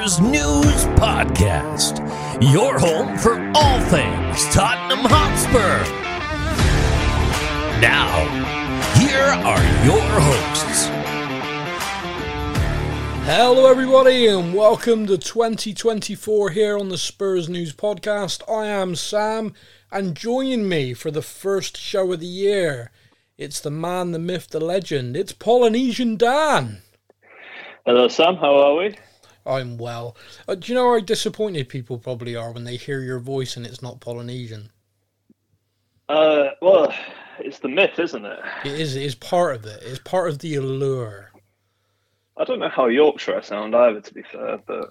Spurs News Podcast, your home for all things Tottenham Hotspur. Now, here are your hosts. Hello, everybody, and welcome to 2024 here on the Spurs News Podcast. I am Sam, and joining me for the first show of the year, it's the man, the myth, the legend. It's Polynesian Dan. Hello, Sam. How are we? I'm well. Uh, do you know how disappointed people probably are when they hear your voice and it's not Polynesian? Uh, well, it's the myth, isn't it? It is. It is part of it. It's part of the allure. I don't know how Yorkshire I sound either, to be fair, but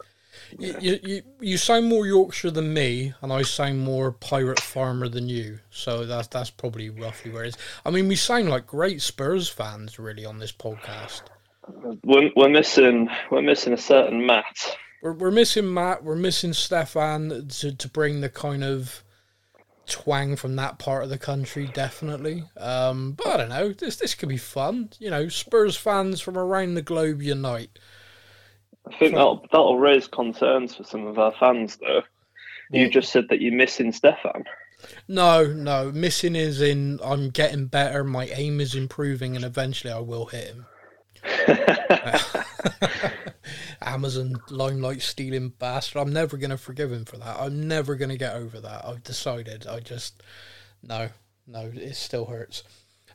You, you, you, you sound more Yorkshire than me, and I sound more pirate farmer than you. So that's that's probably roughly where it is. I mean, we sound like great Spurs fans, really, on this podcast. We're, we're missing we're missing a certain Matt. We're, we're missing Matt. We're missing Stefan to, to bring the kind of twang from that part of the country, definitely. Um, but I don't know. This this could be fun. You know, Spurs fans from around the globe unite. I think that'll that'll raise concerns for some of our fans, though. You Well- just said that you're missing Stefan. No, no. Missing is in I'm getting better. My aim is improving, and eventually I will hit him. Amazon limelight stealing bastard. I'm never gonna forgive him for that. I'm never gonna get over that. I've decided. I just no, no. It still hurts.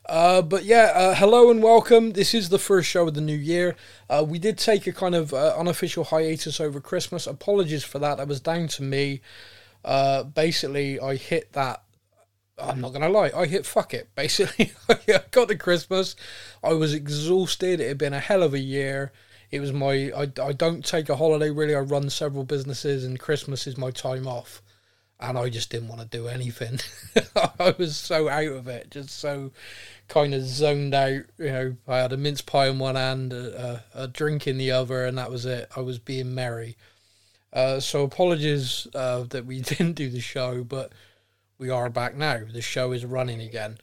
Uh, but yeah, uh, hello and welcome. This is the first show of the new year. Uh, we did take a kind of uh, unofficial hiatus over Christmas. Apologies for that. That was down to me. Uh, basically, I hit that. I'm not gonna lie. I hit fuck it. Basically, I got to Christmas. I was exhausted. It had been a hell of a year. It was my. I, I don't take a holiday really. I run several businesses, and Christmas is my time off. And I just didn't want to do anything. I was so out of it, just so kind of zoned out. You know, I had a mince pie in one hand, a, a, a drink in the other, and that was it. I was being merry. Uh, so apologies uh, that we didn't do the show, but we are back now. The show is running again.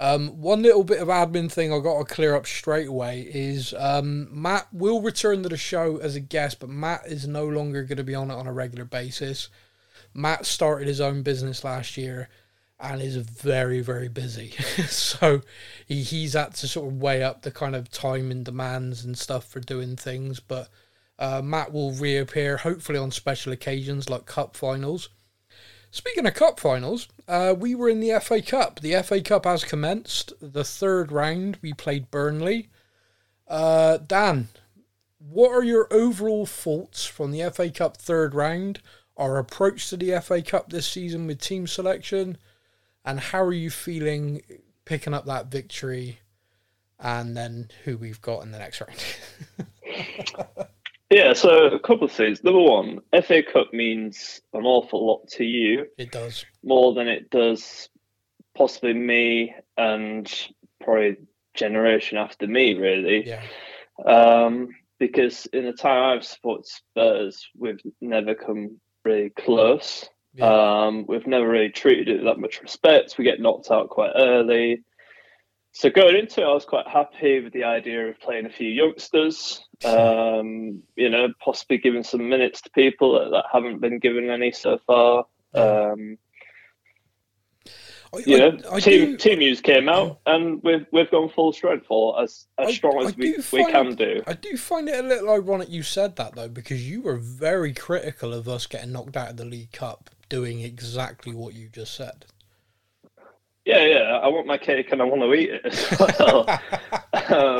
Um, one little bit of admin thing I got to clear up straight away is um, Matt will return to the show as a guest, but Matt is no longer going to be on it on a regular basis. Matt started his own business last year and is very, very busy. so he, he's had to sort of weigh up the kind of time and demands and stuff for doing things. But uh, Matt will reappear hopefully on special occasions like cup finals. Speaking of cup finals, uh, we were in the FA Cup. The FA Cup has commenced. The third round, we played Burnley. Uh, Dan, what are your overall thoughts from the FA Cup third round? Our approach to the FA Cup this season with team selection, and how are you feeling picking up that victory? And then who we've got in the next round. Yeah, so a couple of things. Number one, FA Cup means an awful lot to you, it does. more than it does possibly me and probably generation after me, really. Yeah. Um, because in the time I've supported Spurs, we've never come really close. Yeah. Um, we've never really treated it with that much respect. We get knocked out quite early. So going into it, I was quite happy with the idea of playing a few youngsters. Um, you know, possibly giving some minutes to people that, that haven't been given any so far. Um, I, you know, I team do- team news came out, and we've we've gone full strength for as as I- strong as we, do we can do. I do find it a little ironic you said that though, because you were very critical of us getting knocked out of the League Cup, doing exactly what you just said. Yeah, yeah. I want my cake and I want to eat it as well.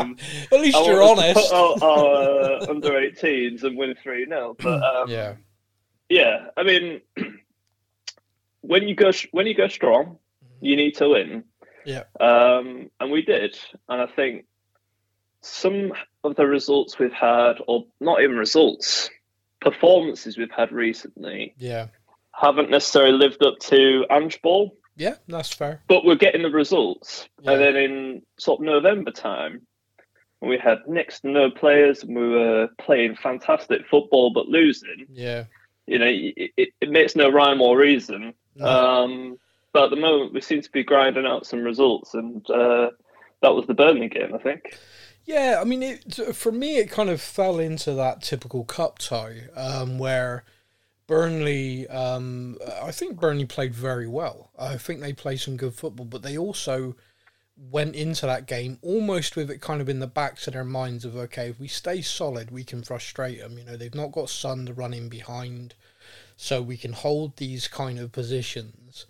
um, At least I you're honest. put out our uh, under 18s and win 3 0. But um, yeah, yeah, I mean, when you go when you go strong, you need to win. Yeah. Um, and we did, and I think some of the results we've had, or not even results, performances we've had recently, yeah, haven't necessarily lived up to Ange Ball. Yeah. That's fair. but we're getting the results. Yeah. And then in sort of November time, we had next to no players and we were playing fantastic football but losing, Yeah. you know, it, it, it makes no rhyme or reason. No. Um, but at the moment, we seem to be grinding out some results, and uh, that was the Burnley game, I think. Yeah, I mean, it, for me, it kind of fell into that typical cup tie um, where Burnley, um, I think Burnley played very well. I think they played some good football, but they also went into that game almost with it kind of in the backs of their minds of okay, if we stay solid, we can frustrate them. You know, they've not got Son to run in behind, so we can hold these kind of positions.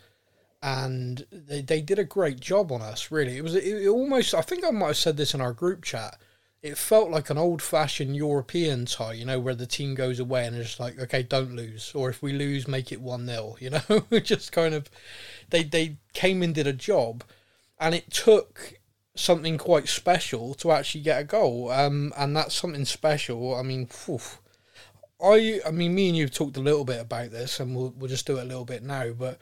And they, they did a great job on us. Really, it was it, it almost. I think I might have said this in our group chat. It felt like an old-fashioned European tie, you know, where the team goes away and it's like, okay, don't lose, or if we lose, make it one 0 You know, just kind of, they they came and did a job and it took something quite special to actually get a goal. Um, and that's something special. I mean, I I mean, me and you've talked a little bit about this, and we'll we'll just do it a little bit now. But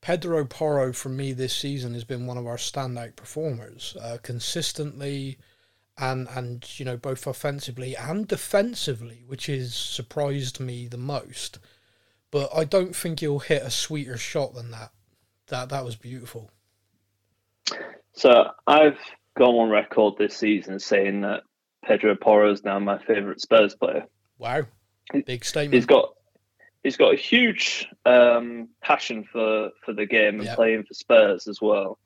Pedro Porro, for me, this season has been one of our standout performers, uh, consistently, and and you know both offensively and defensively, which has surprised me the most. But I don't think he'll hit a sweeter shot than that. That that was beautiful. So I've gone on record this season saying that Pedro Porro is now my favourite Spurs player. Wow, big statement. He's got he's got a huge um, passion for for the game and yep. playing for Spurs as well.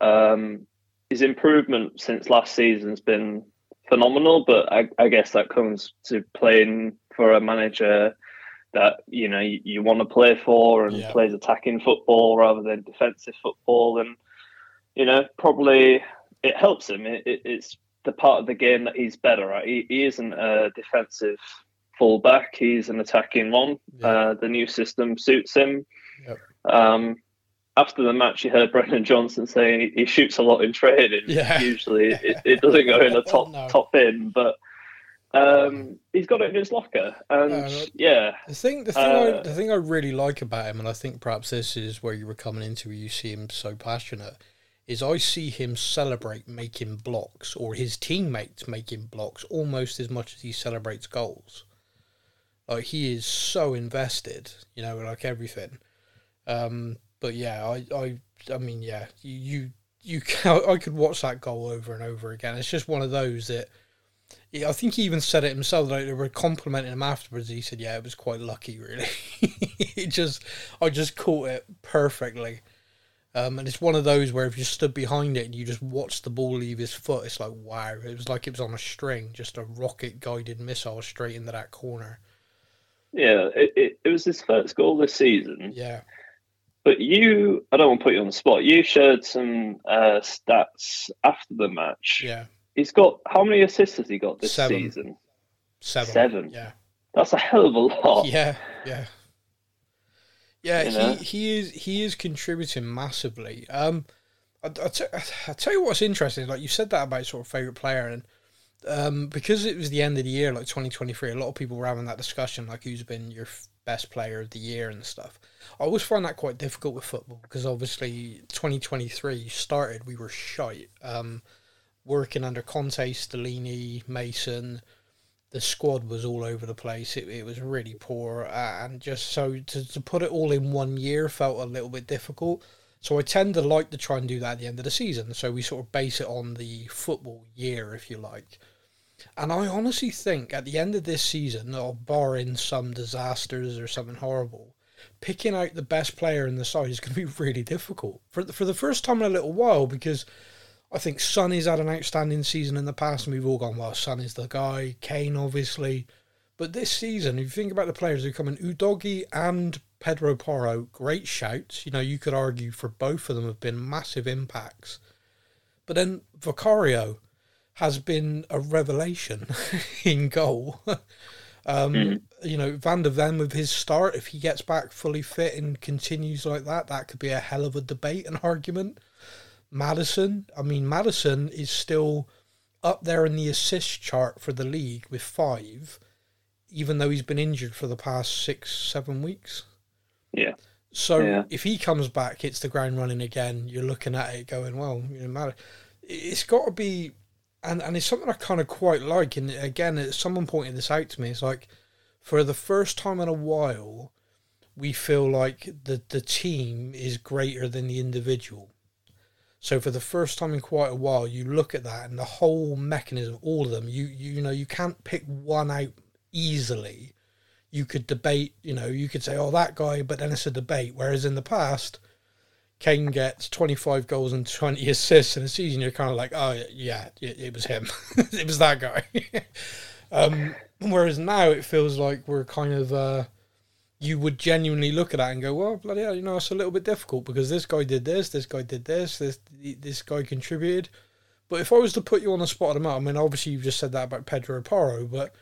Um, his improvement since last season has been phenomenal, but I, I, guess that comes to playing for a manager that you know you, you want to play for and plays attacking football rather than defensive football and you know, probably it helps him. It, it, it's the part of the game that he's better at. He, he isn't a defensive fullback; he's an attacking one. Yeah. Uh, the new system suits him. Yep. Um, after the match, you heard Brennan Johnson saying he, he shoots a lot in training. Yeah. Usually, it, it, doesn't go in the top no. top in, but um, he's got it in his locker, and uh, yeah. The thing, the thing, uh, I, the thing I really like about him, and I think perhaps this is where you were coming into, where you see him so passionate, is I see him celebrate making blocks or his teammates making blocks almost as much as he celebrates goals. Like he is so invested, you know, like everything. Um, but yeah, I, I, I mean, yeah, you, you, can, I could watch that goal over and over again. It's just one of those that. I think he even said it himself. Like they were complimenting him afterwards. He said, "Yeah, it was quite lucky, really. it just, I just caught it perfectly." Um, and it's one of those where if you stood behind it and you just watched the ball leave his foot, it's like wow! It was like it was on a string, just a rocket guided missile straight into that corner. Yeah, it, it, it was his first goal this season. Yeah. But you, I don't want to put you on the spot. You shared some uh, stats after the match. Yeah. He's got how many assists has he got this Seven. season? Seven. Seven. Yeah. That's a hell of a lot. Yeah, yeah. Yeah, you know? he, he is he is contributing massively. Um, I, I, t- I tell you what's interesting. Like you said that about sort of favorite player, and um, because it was the end of the year, like twenty twenty three, a lot of people were having that discussion, like who's been your best player of the year and stuff. I always find that quite difficult with football because obviously twenty twenty three started, we were shite. Um, working under Conte, Stellini, Mason the squad was all over the place. It, it was really poor, and just so to, to put it all in one year felt a little bit difficult. So I tend to like to try and do that at the end of the season. So we sort of base it on the football year, if you like. And I honestly think at the end of this season, or barring some disasters or something horrible, picking out the best player in the side is going to be really difficult for the, for the first time in a little while because I think Sonny's had an outstanding season in the past, and we've all gone, well, Sonny's the guy. Kane, obviously. But this season, if you think about the players who come in, Udogie and Pedro Porro, great shouts. You know, you could argue for both of them have been massive impacts. But then Vicario has been a revelation in goal. um, mm. You know, Van der Ven with his start, if he gets back fully fit and continues like that, that could be a hell of a debate and argument. Maddison, I mean, Maddison is still up there in the assist chart for the league with five, even though he's been injured for the past six, seven weeks. Yeah. So yeah. if he comes back, hits the ground running again, you're looking at it going, well, you know, it's got to be, and, and it's something I kind of quite like. And again, someone pointed this out to me. It's like, for the first time in a while, we feel like the, the team is greater than the individual. So for the first time in quite a while, you look at that and the whole mechanism, all of them, you you, you know, you can't pick one out easily. You could debate, you know, you could say, oh, that guy, but then it's a debate. Whereas in the past, Kane gets 25 goals and 20 assists in a season, you're kind of like, oh, yeah, it, it was him. it was that guy. um, whereas now it feels like we're kind of, uh, you would genuinely look at that and go, well, bloody hell, you know, it's a little bit difficult because this guy did this, this guy did this, this this guy contributed. But if I was to put you on the spot at the moment, I mean, obviously you've just said that about Pedro Porro, but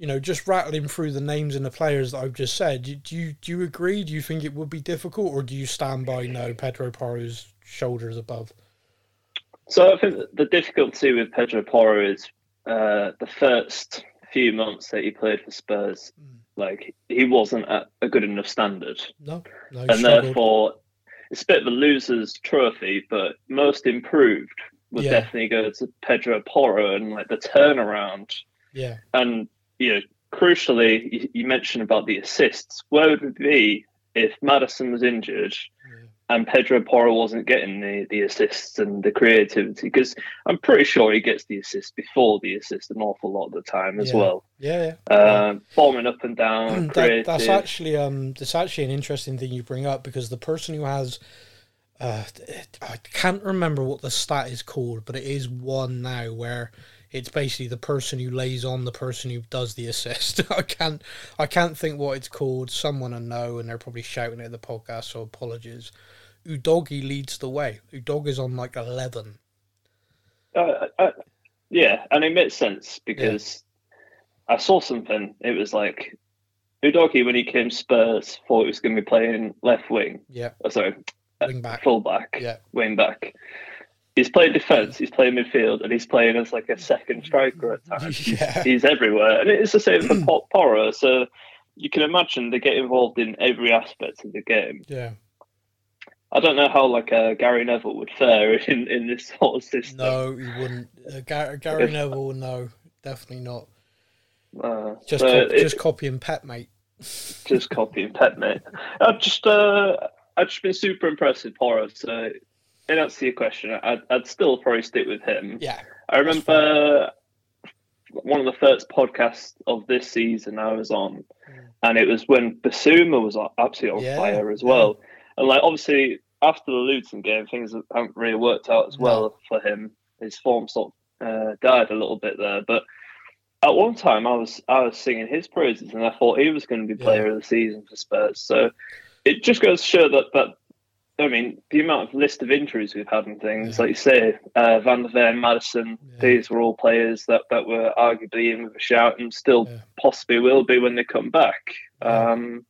you know, just rattling through the names and the players that I've just said, do, do you do you agree? Do you think it would be difficult, or do you stand by no Pedro Porro's shoulders above? So I think the difficulty with Pedro Porro is uh, the first few months that he played for Spurs. Mm like he wasn't at a good enough standard. No, no and struggled. therefore it's a bit of a loser's trophy. But most improved would yeah. definitely go to Pedro Porro and like the turnaround. Yeah, and you know, crucially, you, you mentioned about the assists. Where would we be if Maddison was injured? and Pedro Porro wasn't getting the, the assists and the creativity because I'm pretty sure he gets the assists before the assist an awful lot of the time as yeah. well. Yeah, yeah. Um, bombing up and down. that, that's actually um, that's actually an interesting thing you bring up because the person who has, uh, I can't remember what the stat is called, but it is one now where it's basically the person who lays on the person who does the assist. I can't I can't think what it's called. Someone I know, and they're probably shouting it at the podcast, so apologies. Udogie leads the way. is on like 11. Uh, uh, yeah, and it makes sense because yeah. I saw something. It was like Udogie when he came Spurs, thought he was going to be playing left wing. Yeah. Oh, sorry, wing back. Full back. Yeah. Wing back. He's playing defence, he's playing midfield, and he's playing as like a second striker at times. Yeah. He's everywhere. And it's the same for Porro. So you can imagine they get involved in every aspect of the game. Yeah. I don't know how like uh, Gary Neville would fare in, in this sort of system. No, he wouldn't. Uh, Gary, Gary if, Neville, no, definitely not. Uh, just so copy, it, just copying Pep, mate. just copying Pep, mate. I've just uh, I've just been super impressed with Porro. So, in answer to your question, I'd, I'd still probably stick with him. Yeah, I remember one of the first podcasts of this season I was on, mm. and it was when Bissouma was absolutely on yeah, fire as well. Yeah and like obviously after the Luton game, things haven't really worked out as well for him. His form sort of uh, died a little bit there, but at one time I was I was singing his praises, and I thought he was going to be player of the season for Spurs. So it just goes to show that that I mean the amount of list of injuries we've had and things yeah. like you say, uh, Van der Ven, Maddison, yeah. these were all players that that were arguably in with a shout and still possibly will be when they come back. Um,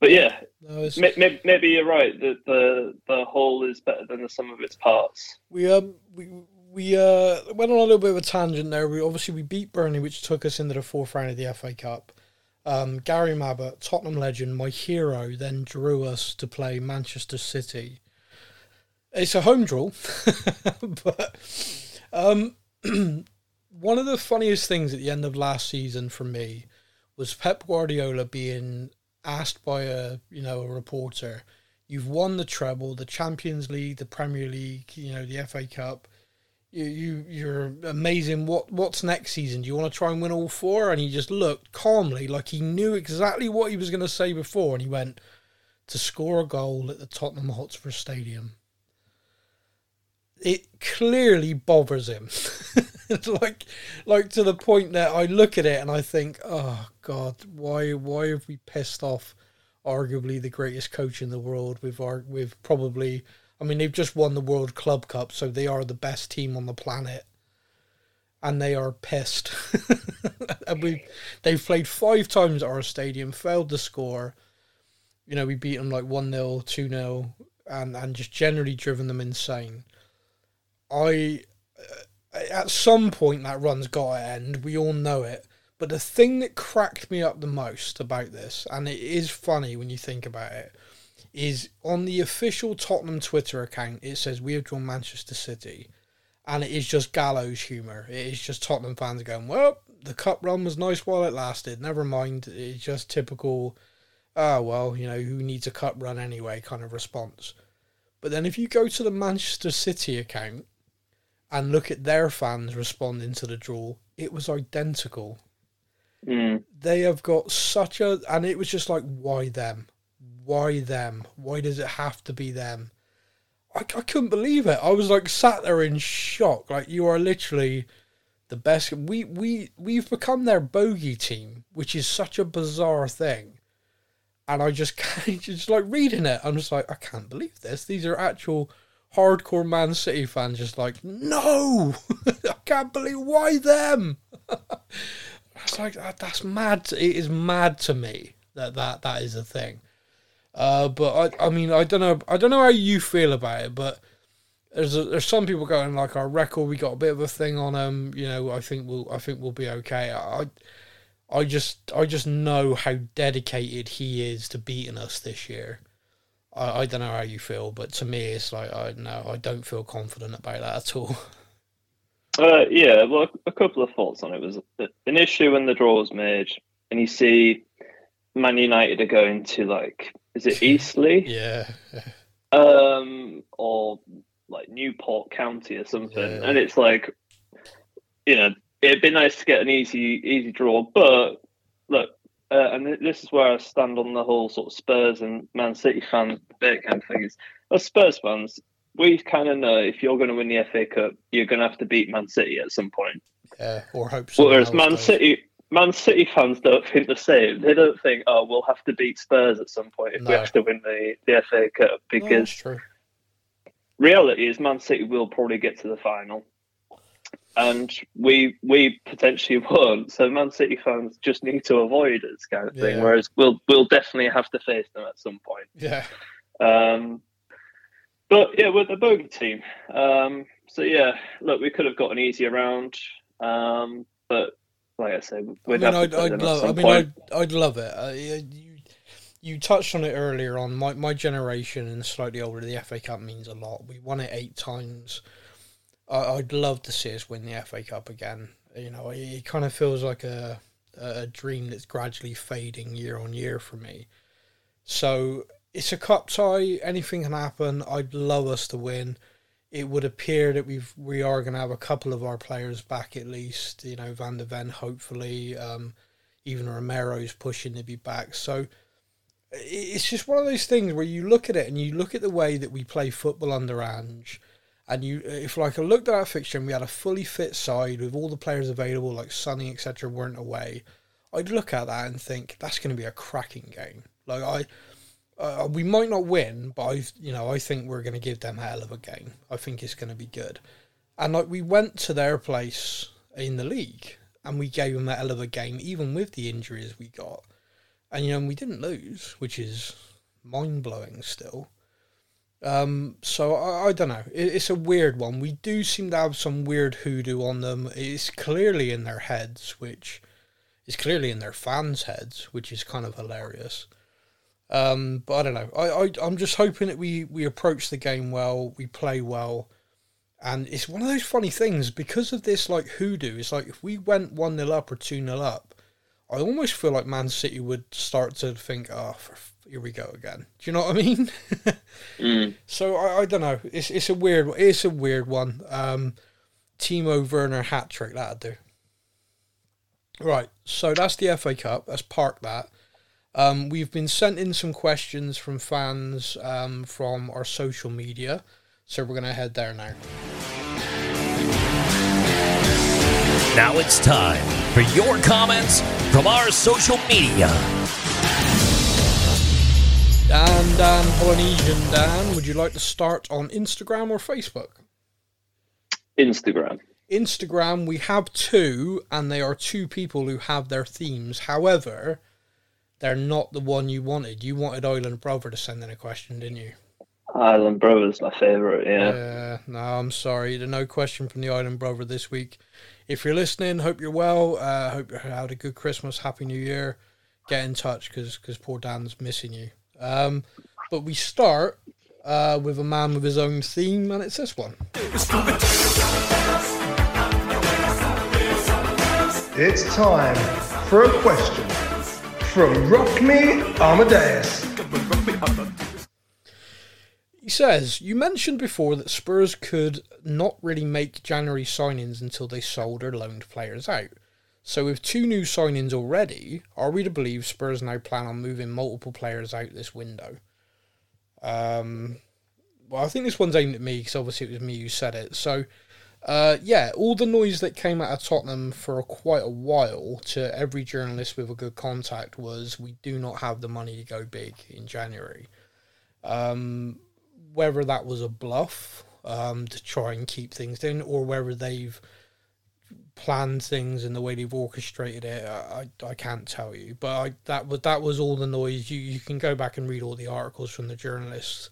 but yeah, no, maybe, maybe, you're right that the the whole is better than the sum of its parts. We um we we uh went on a little bit of a tangent there. We obviously we beat Burnley, which took us into the fourth round of the FA Cup. Um, Gary Mabbutt, Tottenham legend, my hero, then drew us to play Manchester City. It's a home draw, but um, one of the funniest things at the end of last season for me was Pep Guardiola being asked by a you know a reporter, you've won the treble, the Champions League, the Premier League, you know the FA Cup. You you you're amazing. What what's next season? Do you want to try and win all four? And he just looked calmly, like he knew exactly what he was going to say before, and he went to score a goal at the Tottenham Hotspur Stadium. It clearly bothers him. it's like like to the point that I look at it and I think, oh God, why why have we pissed off arguably the greatest coach in the world with our with probably I mean they've just won the World Club Cup, so they are the best team on the planet. And they are pissed. and we they've played five times at our stadium, failed to score. You know, we beat them like 1 0, 2 0, and, and just generally driven them insane. I uh, at some point that run's got to end. We all know it. But the thing that cracked me up the most about this, and it is funny when you think about it, is on the official Tottenham Twitter account, it says we have drawn Manchester City. And it is just gallows humour. It is just Tottenham fans going, well, the cup run was nice while it lasted. Never mind. It's just typical, oh, well, you know, who needs a cup run anyway kind of response. But then if you go to the Manchester City account and look at their fans responding to the draw, it was identical. Mm. They have got such a, and it was just like, why them? Why them? Why does it have to be them? I, I couldn't believe it. I was like sat there in shock. Like you are literally the best. We we we've become their bogey team, which is such a bizarre thing. And I just can't, just like reading it. I'm just like, I can't believe this. These are actual hardcore Man City fans. Just like, no, I can't believe why them. It's like that's mad. It is mad to me that that that is a thing. Uh, but I, I mean, I don't know. I don't know how you feel about it, but there's a, there's some people going like our record. We got a bit of a thing on them. You know, I think we'll I think we'll be okay. I I just I just know how dedicated he is to beating us this year. I, I don't know how you feel, but to me, it's like I no, I don't feel confident about that at all. Uh, yeah, well, a couple of thoughts on it was initially when the draw was made, and you see Man United are going to like, is it Eastleigh? yeah. Um, or like Newport County or something, Yeah. and it's like, you know, it'd be nice to get an easy, easy draw, but look, uh, and this is where I stand on the whole sort of Spurs and Man City fan debate kind of thing. Is as Spurs fans, we kind of know if you're going to win the FA Cup, you're going to have to beat Man City at some point. Yeah, or hope so. Whereas Man City, Man City fans don't think the same. They don't think, oh, we'll have to beat Spurs at some point if we have to win the, the FA Cup. Because true. reality is, Man City will probably get to the final, and we we potentially won't. So Man City fans just need to avoid it, kind of thing. Yeah. Whereas we'll we'll definitely have to face them at some point. Yeah. Um, but yeah, we're the bogey team. Um, so yeah, look, we could have got an easier round, um, but like I said, we'd I mean, I'd, I'd love. I mean. I'd, I'd love it. Uh, you, you touched on it earlier on. My my generation and slightly older, the FA Cup means a lot. We won it eight times. I, I'd love to see us win the FA Cup again. You know, it, it kind of feels like a a dream that's gradually fading year on year for me. So it's a cup tie. Anything can happen. I'd love us to win. It would appear that we've we are going to have a couple of our players back at least. You know, Van der Ven hopefully. Um, even Romero's pushing to be back. So it's just one of those things where you look at it and you look at the way that we play football under Ange, and you if like I looked at our fixture and we had a fully fit side with all the players available, like Sonny etc. weren't away, I'd look at that and think that's going to be a cracking game. Like I. Uh, we might not win, but I, you know, I think we're going to give them a hell of a game. I think it's going to be good, and like we went to their place in the league, and we gave them a hell of a game, even with the injuries we got, and you know, we didn't lose, which is mind blowing still. Um, so I, I don't know. It, it's a weird one. We do seem to have some weird hoodoo on them. It's clearly in their heads, which is clearly in their fans' heads, which is kind of hilarious. Um, but I don't know. I, I I'm just hoping that we we approach the game well, we play well, and it's one of those funny things because of this like hoodoo. It's like if we went one 0 up or two 0 up, I almost feel like Man City would start to think, oh, here we go again. Do you know what I mean? Mm. So I, I don't know. It's it's a weird it's a weird one. Um, Timo Werner hat trick that'd do. Right, so that's the FA Cup. Let's park that. Um, we've been sent in some questions from fans um, from our social media, so we're gonna head there now. Now it's time for your comments from our social media. Dan, Dan, Polynesian Dan, would you like to start on Instagram or Facebook? Instagram. Instagram, we have two, and they are two people who have their themes. However, they're not the one you wanted. You wanted Island Brother to send in a question, didn't you? Island Brothers, my favourite. Yeah. Uh, no, I'm sorry. There's no question from the Island Brother this week. If you're listening, hope you're well. Uh, hope you had a good Christmas, Happy New Year. Get in touch because poor Dan's missing you. Um, but we start uh, with a man with his own theme, and it's this one. It's time for a question from Rock Me Amadeus. He says, You mentioned before that Spurs could not really make January signings until they sold or loaned players out. So, with two new signings already, are we to believe Spurs now plan on moving multiple players out this window? Um, well, I think this one's aimed at me because obviously it was me who said it. So, uh, yeah, all the noise that came out of Tottenham for quite a while to every journalist with a good contact was we do not have the money to go big in January. Um, whether that was a bluff um, to try and keep things in, or whether they've planned things and the way they've orchestrated it, I, I can't tell you. But I, that was that was all the noise. You you can go back and read all the articles from the journalists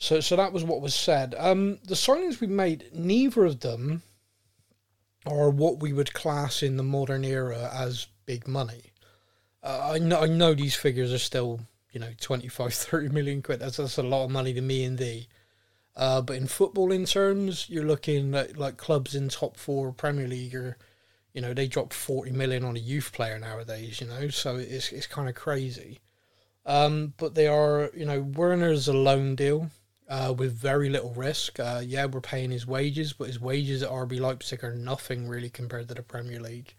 so, so that was what was said. Um, the signings we made, neither of them are what we would class in the modern era as big money. Uh, I know, I know these figures are still, you know, 25, 30 million quid. That's, that's a lot of money to me and thee. Uh, but in footballing terms, you're looking at like clubs in top four Premier League or, you know, they drop 40 million on a youth player nowadays, you know, so it's, it's kind of crazy. Um, but they are, you know, Werner's a loan deal uh, with very little risk. Uh, yeah, we're paying his wages, but his wages at RB Leipzig are nothing really compared to the Premier League.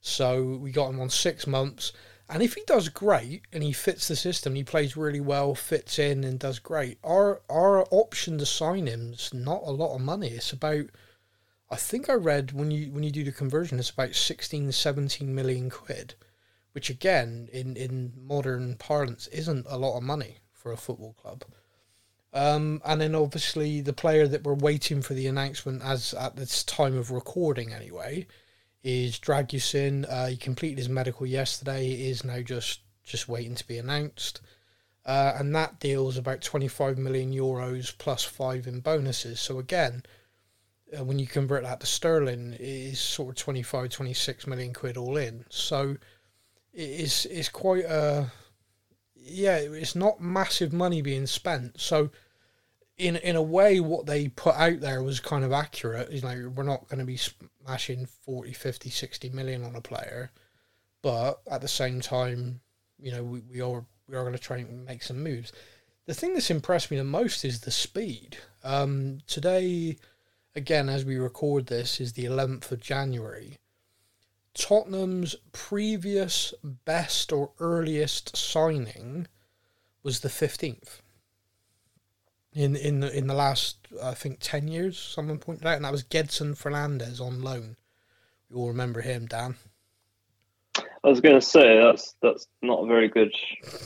So we got him on six months. And if he does great and he fits the system, he plays really well, fits in and does great. Our our option to sign him is not a lot of money. It's about I think I read when you when you do the conversion it's about 16 17 million quid, which again in in modern parlance isn't a lot of money for a football club. Um, and then obviously the player that we're waiting for the announcement as at this time of recording anyway is Dragusin. Uh, he completed his medical yesterday. He is now just just waiting to be announced. Uh, and that deal is about 25 million euros plus five in bonuses. So again, uh, when you convert that to sterling, it is sort of 25, 26 million quid all in. So it is it's quite a yeah, it's not massive money being spent. So in in a way what they put out there was kind of accurate. You know we're not going to be smashing 40 50 60 million on a player but at the same time you know we, we are we are going to try and make some moves. The thing that's impressed me the most is the speed. Um, today again as we record this is the 11th of january. Tottenham's previous best or earliest signing was the 15th in in the, in the last I think ten years. Someone pointed out, and that was Gedson Fernandes on loan. You all remember him, Dan? I was going to say that's that's not a very good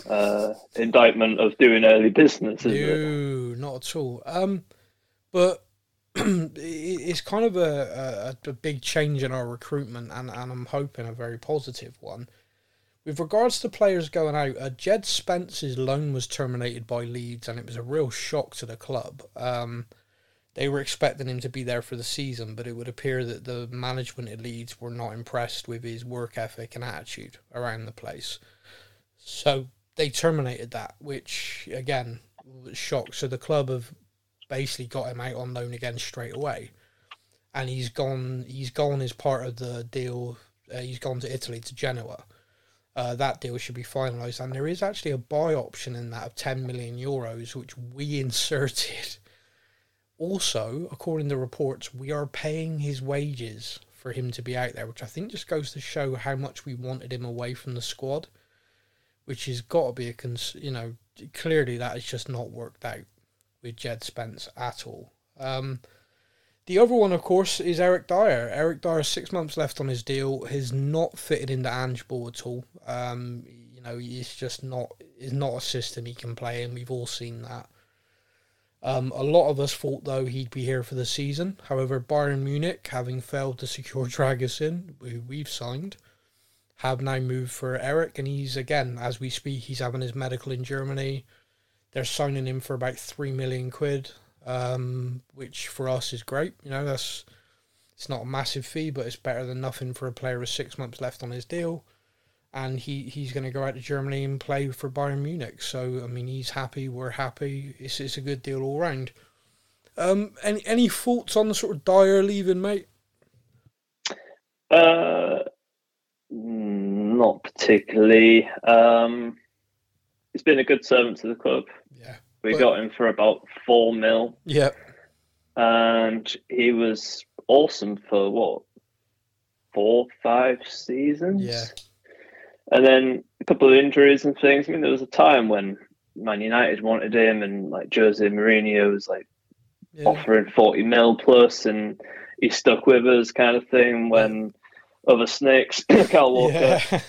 uh, indictment of doing early business, is no, it? not at all. Um, but it's kind of a, a, a big change in our recruitment, and, and I'm hoping a very positive one. With regards to players going out, uh, Jed Spence's loan was terminated by Leeds, and it was a real shock to the club. Um, they were expecting him to be there for the season, but it would appear that the management at Leeds were not impressed with his work ethic and attitude around the place. So they terminated that, which again was shock. So the club have basically got him out on loan again straight away, and he's gone. He's gone as part of the deal. Uh, he's gone to Italy to Genoa uh, that deal should be finalised. And there is actually a buy option in that of 10 million euros, which we inserted. Also, according to reports, we are paying his wages for him to be out there, which I think just goes to show how much we wanted him away from the squad, which has got to be a cons- you know clearly that has just not worked out with Jed Spence at all. Um, the other one, of course, is Eric Dier. Eric Dier, six months left on his deal, has not fitted into Ange Ball at all. Um, you know, he's just not is not a system he can play in. We've all seen that. Um, a lot of us thought though he'd be here for the season. However, Bayern Munich, having failed to secure Dragusin, who we've signed, have now moved for Eric, and he's again as we speak, he's having his medical in Germany. They're signing him for about three million quid um, which for us is great. You know, that's it's not a massive fee, but it's better than nothing for a player with six months left on his deal. And he, he's going to go out to Germany and play for Bayern Munich. So, I mean, he's happy, we're happy. It's, it's a good deal all round. Um, any, any thoughts on the sort of Dier leaving, mate? Uh, not particularly. Um, he's been a good servant to the club. Yeah. We But- got him for about four mil, Yep. and he was awesome for what four, five seasons. Yeah. And then a couple of injuries and things. I mean, there was a time when Man United wanted him, and like Jose Mourinho was like Yeah. offering 40 mil plus, and he stuck with us, kind of thing. When other snakes, Carl Walker, Yeah.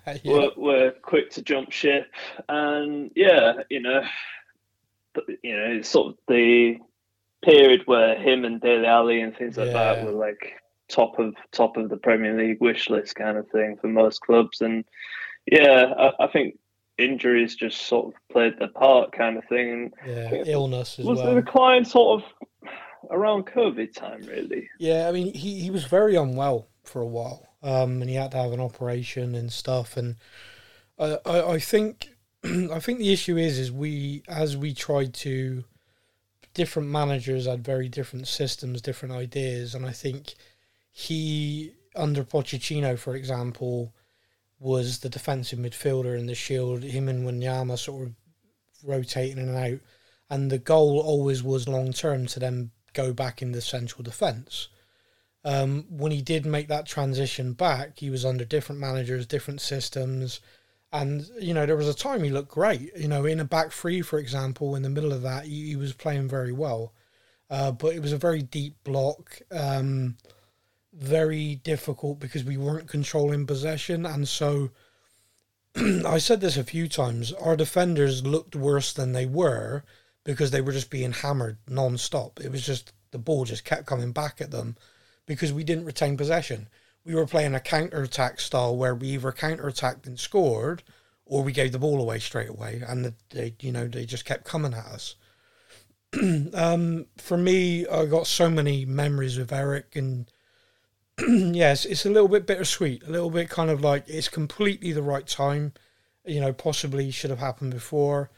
yeah. were, were quick to jump ship, and yeah, you know, you know, sort of the period where him and Dele Alli and things like Yeah. that were like top of top of the Premier League wish list kind of thing for most clubs, and yeah, I, I think injuries just sort of played their part, kind of thing. yeah. Illness as Was well. the decline sort of around COVID time, really? Yeah, I mean, he, he was very unwell for a while, um, and he had to have an operation and stuff. And I I, I think I think the issue is is we as we tried to different managers had very different systems, different ideas, and I think he under Pochettino, for example, was the defensive midfielder in the Shield. Him and Wanyama sort of rotating in and out, and the goal always was long term to then go back in the central defence. Um, when he did make that transition back, he was under different managers, different systems, and you know there was a time he looked great. You know, in a back three, for example, in the middle of that, he, he was playing very well. Uh, but it was a very deep block, um, very difficult because we weren't controlling possession, and so I said this a few times. Our defenders looked worse than they were because they were just being hammered non-stop. It was just the ball just kept coming back at them because we didn't retain possession. We were playing a counter-attack style where we either counter-attacked and scored or we gave the ball away straight away and the, they you know they just kept coming at us. um, for me, I got so many memories with Eric and yes, it's a little bit bittersweet, a little bit kind of like it's completely the right time. You know, possibly should have happened before,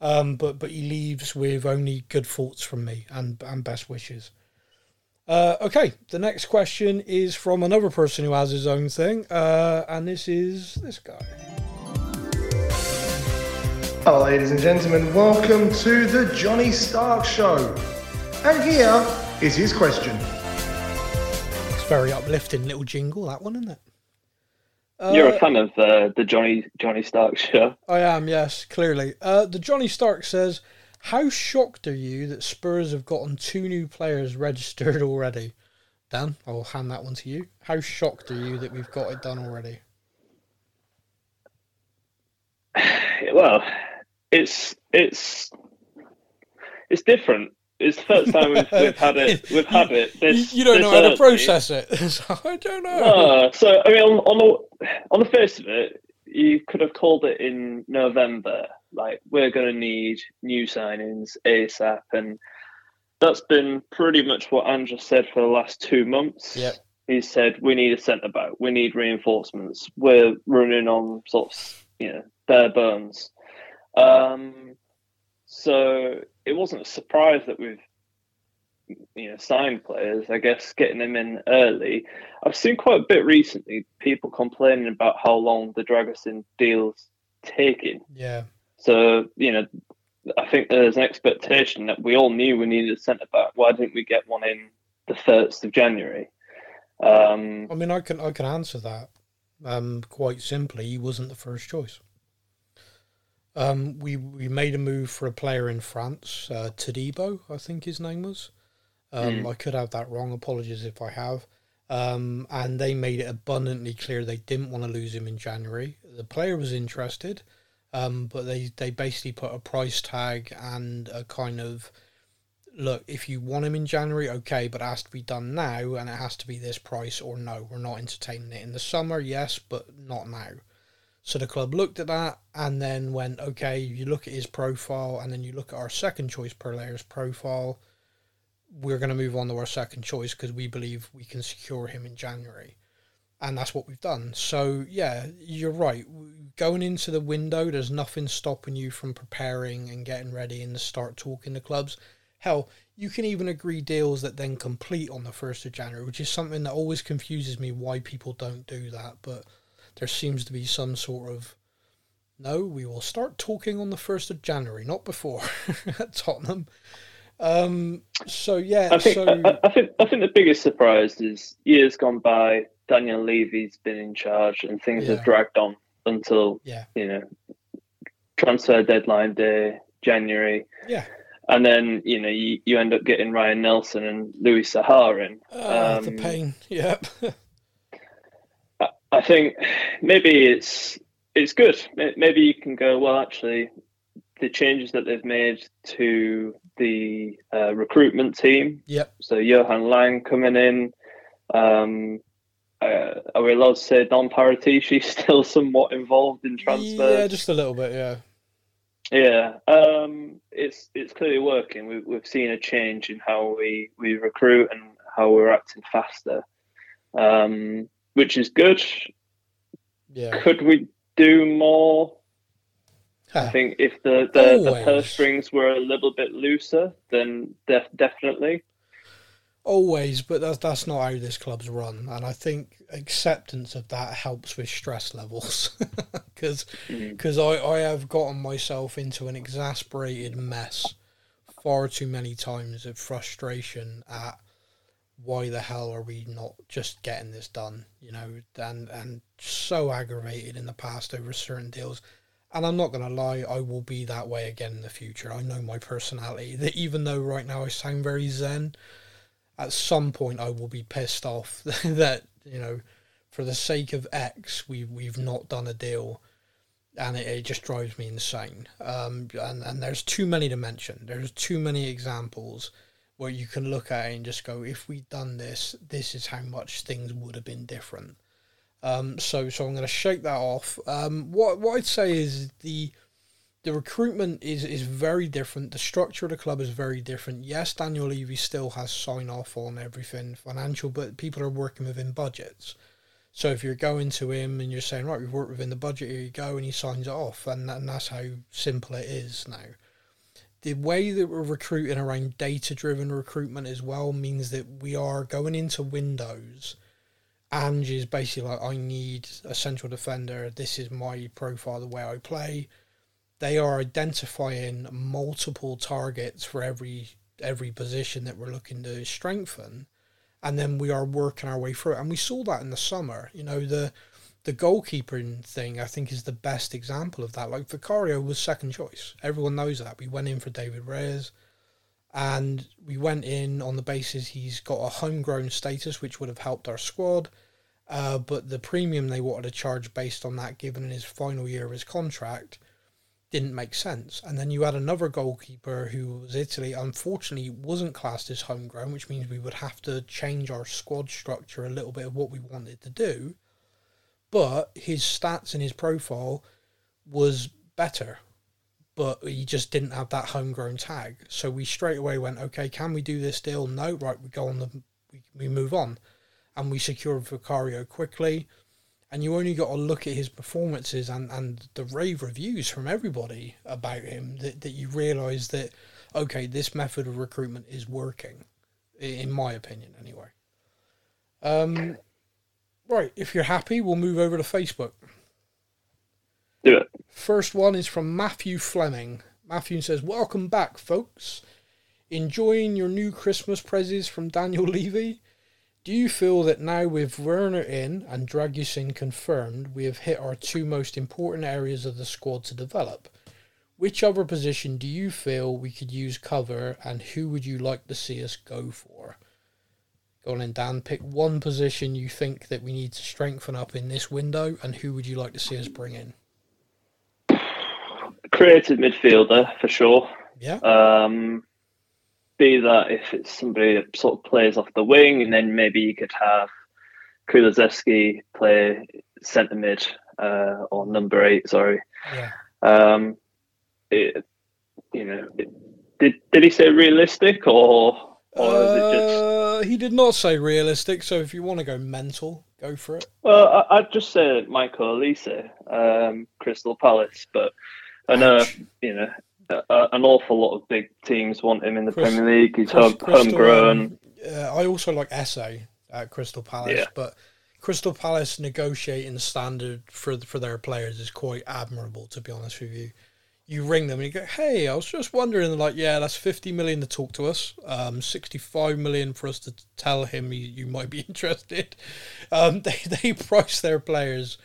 um, but but he leaves with only good thoughts from me and and best wishes. Uh, okay, the next question is from another person who has his own thing, uh, and this is this guy. Hello, ladies and gentlemen, welcome to the Johnny Stark Show. And here is his question. It's very uplifting little jingle, that one, isn't it? Uh, You're a fan of uh, the Johnny Johnny Stark show. I am, yes, clearly. Uh, the Johnny Stark says, "How shocked are you that Spurs have gotten two new players registered already?" Dan, I'll hand that one to you. How shocked are you that we've got it done already? Well, it's it's it's different. It's the first time we've, we've had it. We've had it. You, This, you don't know how to process it. So I don't know. No. So I mean, on, on the on the face of it, you could have called it in November. Like we're going to need new signings ASAP, and that's been pretty much what Andrew said for the last two months. Yep. He said we need a centre back, we need reinforcements. We're running on sort of you know bare bones. Um, so it wasn't a surprise that we've you know signed players. I guess getting them in early. I've seen quite a bit recently people complaining about how long the Dragusin deal's taking. Yeah, So you know, I think there's an expectation that we all knew we needed a centre back. Why didn't we get one in the first of January? Um, I mean, I can I can answer that um, quite simply. He wasn't the first choice. Um, we we made a move for a player in France, uh, Todibo, I think his name was. Um, I could have that wrong. Apologies if I have. Um, and they made it abundantly clear they didn't want to lose him in January. The player was interested, um, but they, they basically put a price tag and a kind of look, if you want him in January, okay, but it has to be done now and it has to be this price or no, we're not entertaining it. In the summer, yes, but not now. So the club looked at that and then went, okay, you look at his profile and then you look at our second choice player's profile. We're going to move on to our second choice because we believe we can secure him in January. And that's what we've done. So, yeah, you're right. Going into the window, there's nothing stopping you from preparing and getting ready and start talking to clubs. Hell, you can even agree deals that then complete on the 1st of January, which is something that always confuses me why people don't do that. But there seems to be some sort of No, we will start talking on the first of January, not before at Tottenham. Um, so yeah, I think so I, I think I think the biggest surprise is years gone by. Daniel Levy's been in charge, and things Yeah. have dragged on until yeah, you know transfer deadline day, January, yeah. and then you know you, you end up getting Ryan Nelson and Louis Sahar in. Ah, the Um, pain. Yep. I- I think maybe it's it's good. Maybe you can go well. Actually, the changes that they've made to the uh, recruitment team. yep. So Johan Lange coming in. Um, uh, are we allowed to say Don Paratici still somewhat involved in transfers? Yeah, just a little bit. Yeah. Yeah, um, it's it's clearly working. We've we've seen a change in how we, we recruit and how we're acting faster, um, which is good. Yeah. Could we do more? I think if the the, the purse strings were a little bit looser, then def- definitely. Always, but that's that's not how this club's run, and I think acceptance of that helps with stress levels, because Mhm. I I have gotten myself into an exasperated mess far too many times of frustration at why the hell are we not just getting this done, you know, and and so aggravated in the past over certain deals. And I'm not gonna lie, I will be that way again in the future. I know my personality. That even though right now I sound very zen, at some point I will be pissed off that you know, for the sake of X, we we've not done a deal, and it, it just drives me insane. Um, and and there's too many to mention. There's too many examples where you can look at it and just go, if we'd done this, this is how much things would have been different. Um, so so I'm going to shake that off. Um, what what I'd say is the the recruitment is is very different. The structure of the club is very different. Yes, Daniel Levy still has sign off on everything financial, but people are working within budgets. So if you're going to him and you're saying, right, we've worked within the budget, here you go, and he signs it off, and, and that's how simple it is now. The way that we're recruiting around data driven recruitment as well means that we are going into windows. Ange is basically like, I need a central defender. This is my profile, the way I play they are identifying multiple targets for every every position that we're looking to strengthen. And then we are working our way through it. And we saw that in the summer. You know the the goalkeeping thing i think is the best example of that. Like vicario was second choice. Everyone knows that. We went in for david raya. And we went in on the basis he's got a homegrown status which would have helped our squad. Uh, but the premium they wanted to charge based on that given in his final year of his contract didn't make sense. And then you had another goalkeeper who was Italy, unfortunately wasn't classed as homegrown, which means we would have to change our squad structure a little bit of what we wanted to do. But his stats and his profile was better. But he just didn't have that homegrown tag. So we straight away went, okay, can we do this deal? No, right, we go on the we, we move on. And we secured Vicario quickly and you only got to look at his performances and, and the rave reviews from everybody about him that, that you realise that okay this method of recruitment is working in my opinion anyway um right if you're happy we'll move over to facebook Do it. First one is from Matthew Fleming. Matthew says, Welcome back, folks. Enjoying your new Christmas prezzies from Daniel Levy? Do you feel that now with Werner in and Dragusin confirmed, we have hit our two most important areas of the squad to develop? Which other position do you feel we could use cover, and who would you like to see us go for? Go on then, Dan. Pick one position you think that we need to strengthen up in this window, and who would you like to see us bring in? Creative midfielder for sure. Yeah. Um, be that if it's somebody that sort of plays off the wing, and then maybe you could have Kulusevski play centre mid uh, or number eight. Sorry. Yeah. Um, it, you know, it, did did he say realistic or or is it just? Uh, he did not say realistic, so if you want to go mental, go for it. Well, I, I'd just say Michael Olise, um, Crystal Palace, but I know Ouch. you know a, an awful lot of big teams want him in the Chris- Premier League. He's Chris- home, Crystal, homegrown. um, uh, I also like Eze at Crystal Palace, Yeah. but Crystal Palace negotiating standard for for their players is quite admirable. To be honest with you, you ring them and you go, "Hey, I was just wondering." They're like, "Yeah, that's fifty million to talk to us. Um, sixty-five million for us to tell him you, you might be interested." Um, they they price their players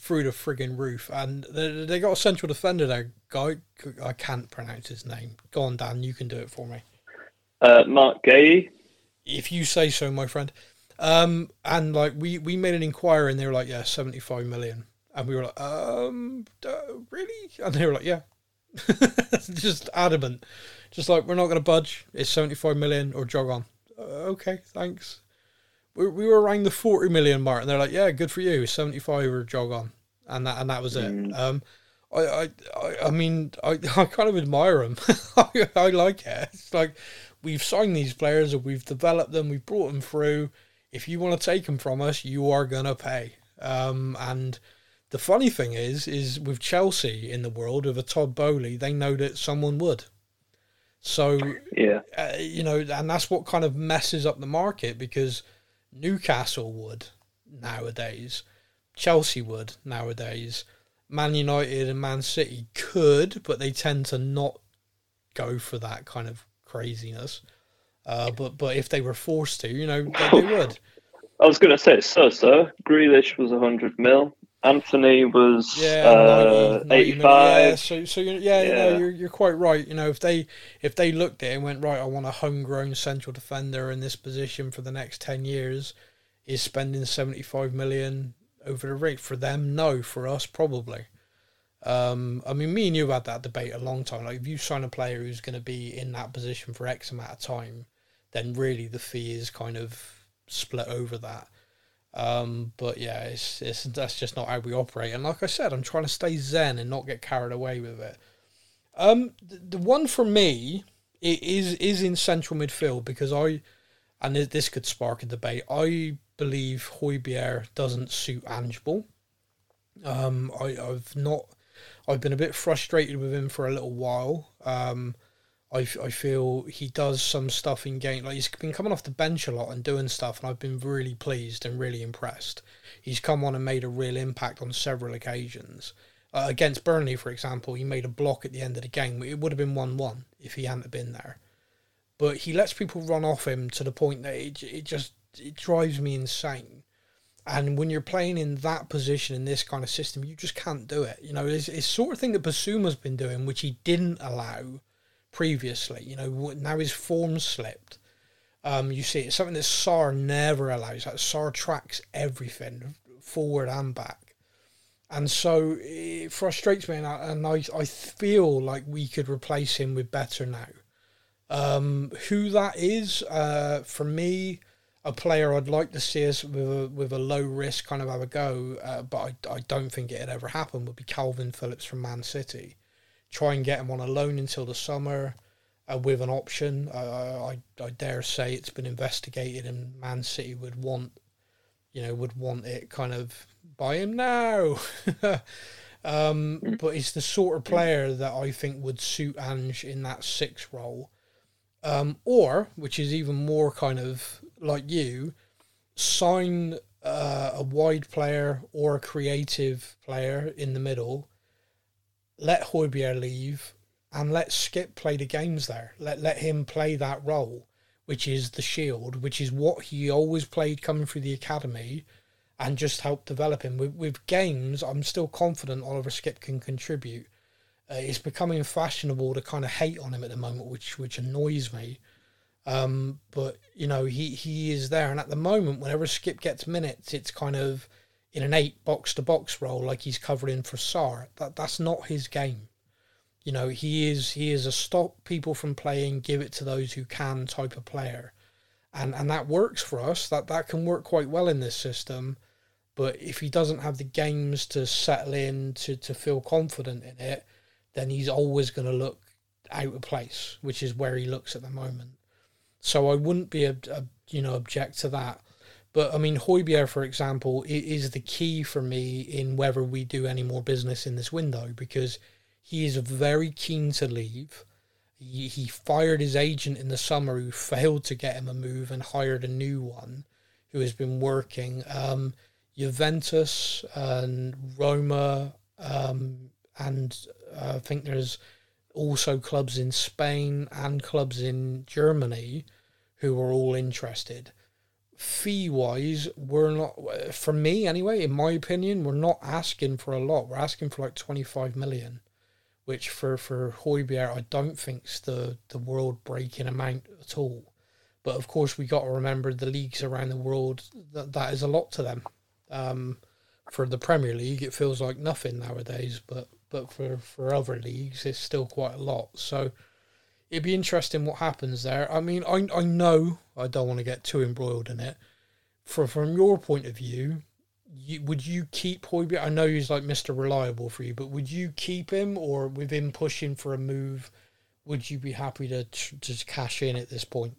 through the frigging roof, and they, they got a central defender there. Guy, I can't pronounce his name. Go on, Dan, you can do it for me. Uh, Marc Guéhi. If you say so, my friend. Um, and like we we made an inquiry, and they were like, "Yeah, seventy-five million. and we were like, "Um, uh, really?" And they were like, "Yeah." just adamant, just like we're not going to budge. It's seventy-five million or jog on. Uh, okay, thanks. We, we were around the forty million mark, and they're like, "Yeah, good for you, seventy-five or jog on," and that and that was it. Mm. Um, I, I, I mean, I, I kind of admire them. I, I like it. It's like we've signed these players, and we've developed them, we've brought them through if you want to take them from us, you are gonna pay. Um, and the funny thing is, is with Chelsea in the world of a Todd Boehly they know that someone would. So yeah, uh, you know, and that's what kind of messes up the market because Newcastle would nowadays, Chelsea would nowadays, Man United and Man City could, but they tend to not go for that kind of craziness. Uh, but but if they were forced to, you know, they, they would. I was going to say so. So Grealish was hundred mil. Antony was yeah, uh, 90, 90 eighty-five. Yeah, so so you're, yeah, You know, you're you're quite right. You know, if they if they looked at it and went right, I want a homegrown central defender in this position for the next ten years, is spending seventy five million over the rate for them? No, for us probably. Um, I mean, me and you have had that debate a long time. Like, if you sign a player who's going to be in that position for X amount of time, then really the fee is kind of split over that. Um, but yeah, it's, it's that's just not how we operate. And like I said, I'm trying to stay zen and not get carried away with it. Um, the, the one for me it is is in central midfield because I, and this- could spark a debate. I believe Højbjerg doesn't suit Angeball. Um, I, I've not. I've been a bit frustrated with him for a little while. Um, I, I feel he does some stuff in game. Like he's been coming off the bench a lot and doing stuff, and I've been really pleased and really impressed. He's come on and made a real impact on several occasions. Uh, against Burnley, for example, he made a block at the end of the game. It would have been 1 1 if he hadn't been there. But he lets people run off him to the point that it, it just it drives me insane. And when you're playing in that position in this kind of system, you just can't do it. You know, it's, it's sort of thing that Bissouma's been doing, which he didn't allow previously. You know, now his form slipped. Um, you see, it's something that Sarr never allows. Like Sarr tracks everything, forward and back, and so it frustrates me. And I, and I, I feel like we could replace him with better now. Um, who that is, uh, for me, a player I'd like to see us with a with a low risk kind of have a go, uh, but I, I don't think it'd ever happen. Would be Kalvin Phillips from Man City. Try and get him on a loan until the summer, uh, with an option. Uh, I I dare say it's been investigated, and Man City would want, you know, would want it kind of buy him now. um, but he's the sort of player that I think would suit Ange in that six role. Um, or, which is even more kind of like you, sign uh, a wide player or a creative player in the middle, let Højbjerg leave, and let Skipp play the games there. Let let him play that role, which is the shield, which is what he always played coming through the academy, and just help develop him. With with games, I'm still confident Oliver Skipp can contribute. Uh, it's becoming fashionable to kind of hate on him at the moment, which which annoys me. Um, but you know he he is there, and at the moment, whenever Skipp gets minutes, it's kind of in an eight box to box role, like he's covering for Sarr. That that's not his game. You know he is he is a stop people from playing, give it to those who can type of player, and and that works for us. That that can work quite well in this system. But if he doesn't have the games to settle in to, to feel confident in it, then he's always going to look out of place, which is where he looks at the moment. So I wouldn't be a, a you know object to that. But I mean, Højbjerg, for example, is the key for me in whether we do any more business in this window because he is very keen to leave. He, he fired his agent in the summer who failed to get him a move and hired a new one who has been working. Um, Juventus and Roma, um, and uh, I think there's also clubs in Spain and clubs in Germany who are all interested. Fee wise, we're not, for me anyway, in my opinion, we're not asking for a lot. We're asking for like 25 million, which for, for Højbjerg, I don't think's the, the world breaking amount at all. But of course, we got to remember the leagues around the world, that, that is a lot to them. Um, for the Premier League, it feels like nothing nowadays, but but for, for other leagues, it's still quite a lot. So it'd be interesting what happens there. I mean, I, I know I don't want to get too embroiled in it. For, from your point of view, you, would you keep Højbjerg? I know he's like Mr. Reliable for you, but would you keep him or with him pushing for a move, would you be happy to just cash in at this point?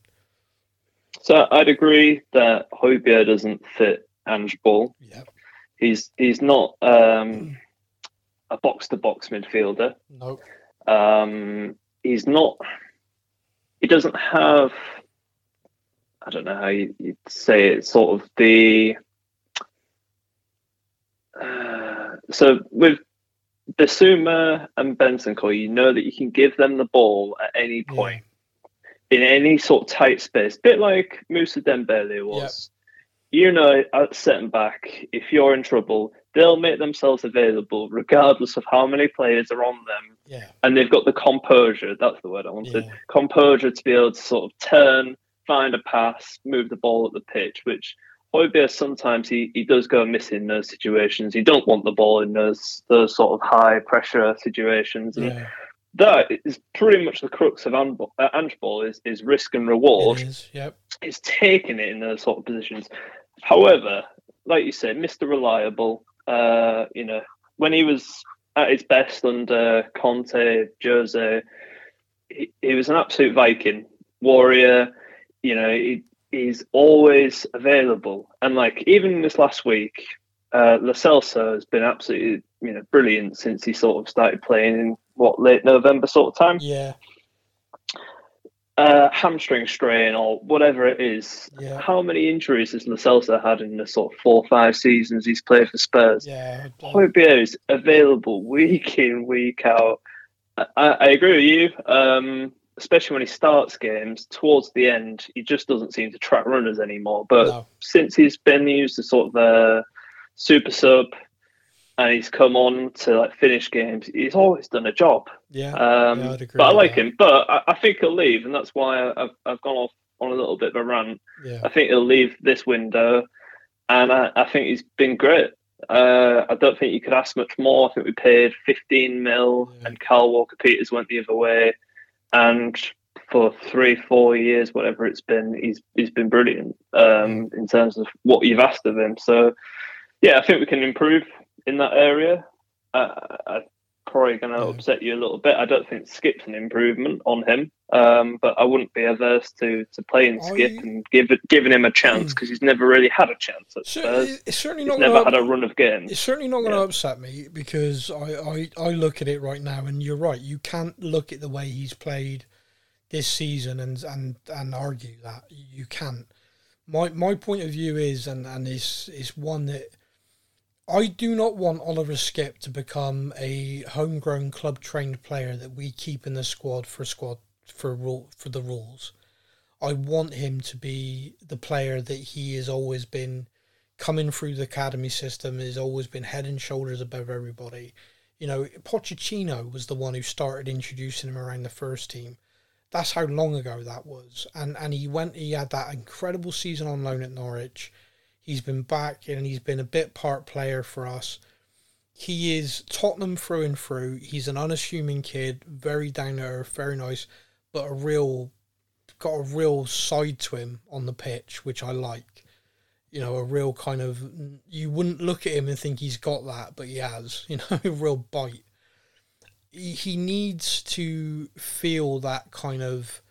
So I'd agree that Højbjerg doesn't fit Ange Ball. Yeah. He's he's not um, a box to box midfielder. No. Um, he's not. He doesn't have. I don't know how you, would say it. Sort of the. Uh, so with Bissouma and Bentancur, you know that you can give them the ball at any point yeah. in any sort of tight space, bit like Moussa Dembele was. Yep. You know, at setting back, if you're in trouble, they'll make themselves available regardless of how many players are on them. Yeah. And they've got the composure, that's the word I wanted. Yeah. Composure to be able to sort of turn, find a pass, move the ball at the pitch, which Højbjerg sometimes he, he does go missing in those situations. He don't want the ball in those those sort of high pressure situations. And yeah. that is pretty much the crux of Ange uh, Ball is, is risk and reward. It is, yep. It's taking it in those sort of positions. However, like you said, Mr. Reliable, uh, you know, when he was at his best under Conte, Jose, he, he was an absolute Viking warrior. You know, he, he's always available. And like even this last week, uh, Lo Celso has been absolutely you know brilliant since he sort of started playing in what late November sort of time. Yeah uh, hamstring strain or whatever it is. Yeah. How many injuries has Lo Celso had in the sort of four or five seasons he's played for Spurs? Yeah, Højbjerg is available week in, week out. I, I agree with you. Um, especially when he starts games towards the end, he just doesn't seem to track runners anymore. But no. since he's been used as sort of a super sub, and he's come on to like finish games. He's always done a job. Yeah, um, yeah but I like that. him. But I, I, think he'll leave, and that's why I've I've gone off on a little bit of a rant. Yeah. I think he'll leave this window, and I, I think he's been great. Uh, I don't think you could ask much more. I think we paid 15 mil, yeah. and Kyle Walker Peters went the other way, and for three, four years, whatever it's been, he's he's been brilliant um, in terms of what you've asked of him. So, yeah, I think we can improve in that area. Uh, I'm probably going to upset you a little bit. I don't think Skipp's an improvement on him, um, but I wouldn't be averse to, to playing Skipp and give giving him a chance because hmm. he's never really had a chance at Spurs. It's certainly he's not never gonna, had a run of games. It's certainly not going to yeah. upset me because I, I, I look at it right now, and you're right. You can't look at the way he's played this season and and and argue that you can't. My my point of view is, and and is is one that I do not want Oliver Skipp to become a homegrown club trained player that we keep in the squad for squad for rule for the rules. I want him to be the player that he has always been coming through the academy system has always been head and shoulders above everybody. You know, Pochettino was the one who started introducing him around the first team. That's how long ago that was. And and he went he had that incredible season on loan at Norwich He's been back and he's been a bit part player for us. He is Tottenham through and through. He's an unassuming kid, very down to earth, very nice, but a real got a real side to him on the pitch, which I like. You know, a real kind of you wouldn't look at him and think he's got that, but he has. You know, a real bite. He, needs to feel that kind of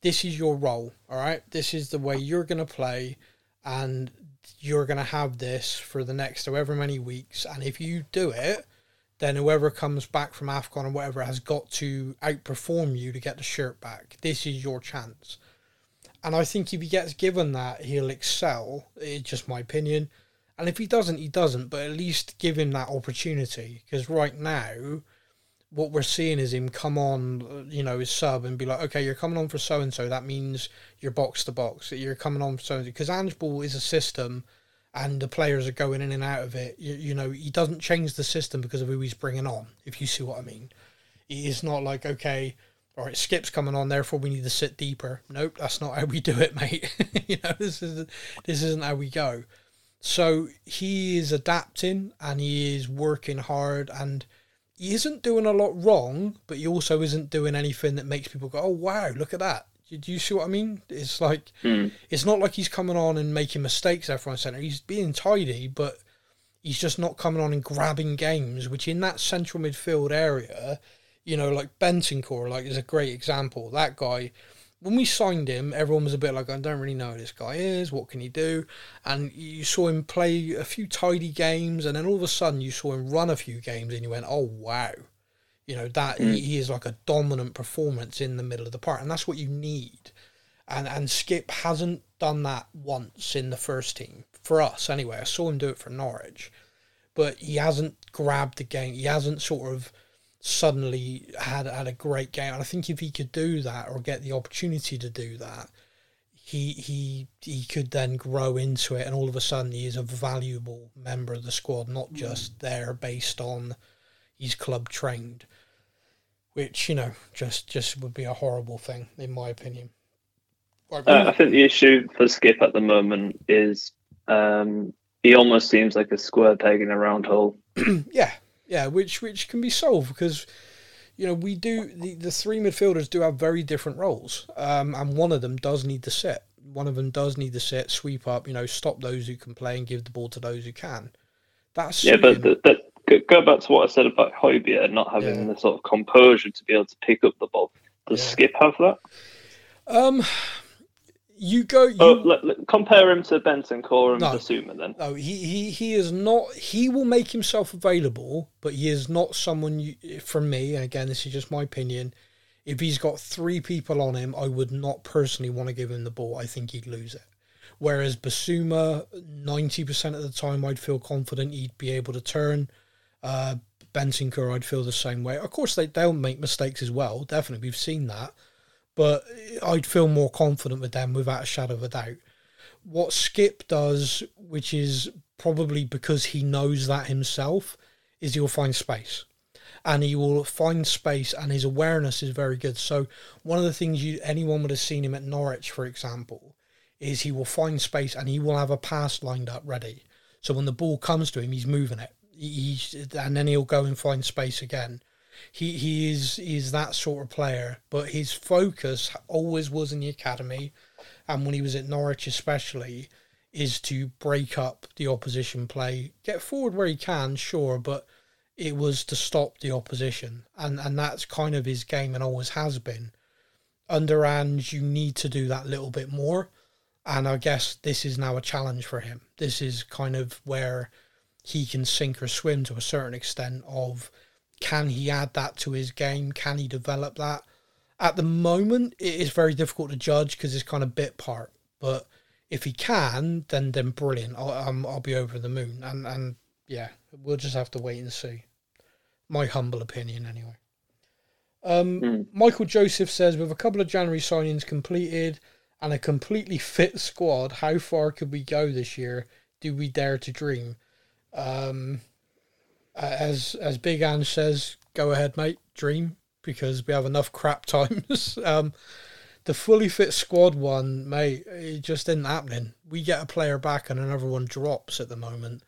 this is your role, all right? This is the way you're going to play and you're going to have this for the next however many weeks. And if you do it, then whoever comes back from AFCON or whatever has got to outperform you to get the shirt back. This is your chance. And I think if he gets given that, he'll excel. It's just my opinion. And if he doesn't, he doesn't. But at least give him that opportunity because right now, what we're seeing is him come on, uh, you know, his sub and be like, okay, you're coming on for so and so. That means you're box to box. You're coming on for so and so because Ange Ball is a system, and the players are going in and out of it. You, you know, he doesn't change the system because of who he's bringing on. If you see what I mean, it's not like okay all right, Skipp's coming on, therefore we need to sit deeper. Nope, that's not how we do it, mate. you know, this is this isn't how we go. So he is adapting and he is working hard and he isn't doing a lot wrong, but he also isn't doing anything that makes people go, "Oh wow, look at that." Do you see what I mean? It's like Mm. it's not like he's coming on and making mistakes left, right, centre. He's being tidy, but he's just not coming on and grabbing games, which in that central midfield area, you know, like Bentancur, like is a great example. That guy, when we signed him, everyone was a bit like, I don't really know who this guy is. What can he do? And you saw him play a few tidy games, and then all of a sudden you saw him run a few games, and you went, oh wow, you know that he, mm. he is like a dominant performance in the middle of the park, and that's what you need. And and Skipp hasn't done that once in the first team for us anyway. I saw him do it for Norwich, but he hasn't grabbed the game. He hasn't sort of suddenly had had a great game. And I think if he could do that or get the opportunity to do that, he he he could then grow into it, and all of a sudden he is a valuable member of the squad, not just there based on he's club trained, which you know just just would be a horrible thing in my opinion. Right, Uh, I think the issue for Skipp at the moment is um, he almost seems like a square peg in a round hole. Yeah, yeah, which which can be solved because you know we do the, the three midfielders do have very different roles, um, and one of them does need to set. One of them does need to sit, sweep up, you know, stop those who can play and give the ball to those who can. That's Yeah, but the, the, go- back to what I said about Højbjerg not having Yeah. the sort of composure to be able to pick up the ball. Does Yeah. Skipp have that? um, you go. You, Oh, let, let- compare him to Bentancur and No. Bissouma then. No, he, he, he is not. He will make himself available, but he is not someone. You, from me, and again, this is just my opinion. If he's got three people on him, I would not personally want to give him the ball. I think he'd lose it. Whereas Bissouma, ninety percent of the time, I'd feel confident he'd be able to turn. Uh, Bentancur, I'd feel the same way. Of course, they they'll make mistakes as well. Definitely, we've seen that. But I'd feel more confident with them without a shadow of a doubt what Skipp does, which is probably because he knows that himself, is he'll find space. And he will find space and his awareness is very good. So one of the things you anyone would have seen him at Norwich, for example, is he will find space and he will have a pass lined up ready. So when the ball comes to him, he's moving it. He, and then he'll go and find space again. He he is is that sort of player, but his focus always was in the academy and when he was at Norwich especially, is to break up the opposition play, get forward where he can, sure, but it was to stop the opposition, and and that's kind of his game and always has been. Under Ange, you need to do that little bit more, and I guess this is now a challenge for him. This is kind of where he can sink or swim to a certain extent. Of can he add that to his game? Can he develop that? at the moment it is very difficult to judge because it's kind of bit part. But if he can then then brilliant. I'll, um, I'll be over the moon. And and yeah we'll just have to wait and see. My humble opinion anyway. Um Mm. michael joseph says with a couple of january signings completed and a completely fit squad how far could we go this year? Do we dare to dream? Um as as big Ange says go ahead mate dream because we have enough crap times. um, the fully fit squad one, mate, it just isn't happening. We get a player back and another one drops at the moment.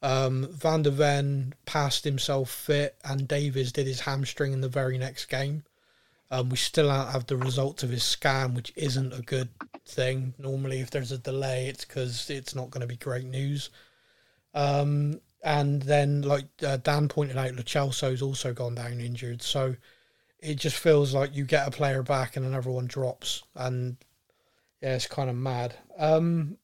Um, Van der Ven passed himself fit, and Davies did his hamstring in the very next game. Um, we still don't have the results of his scan, which isn't a good thing. Normally, if there's a delay, it's because it's not going to be great news. Um, and then, like uh, Dan pointed out, Lo Celso's also gone down injured. So it just feels like you get a player back and another one drops. And yeah, it's kind of mad. Um,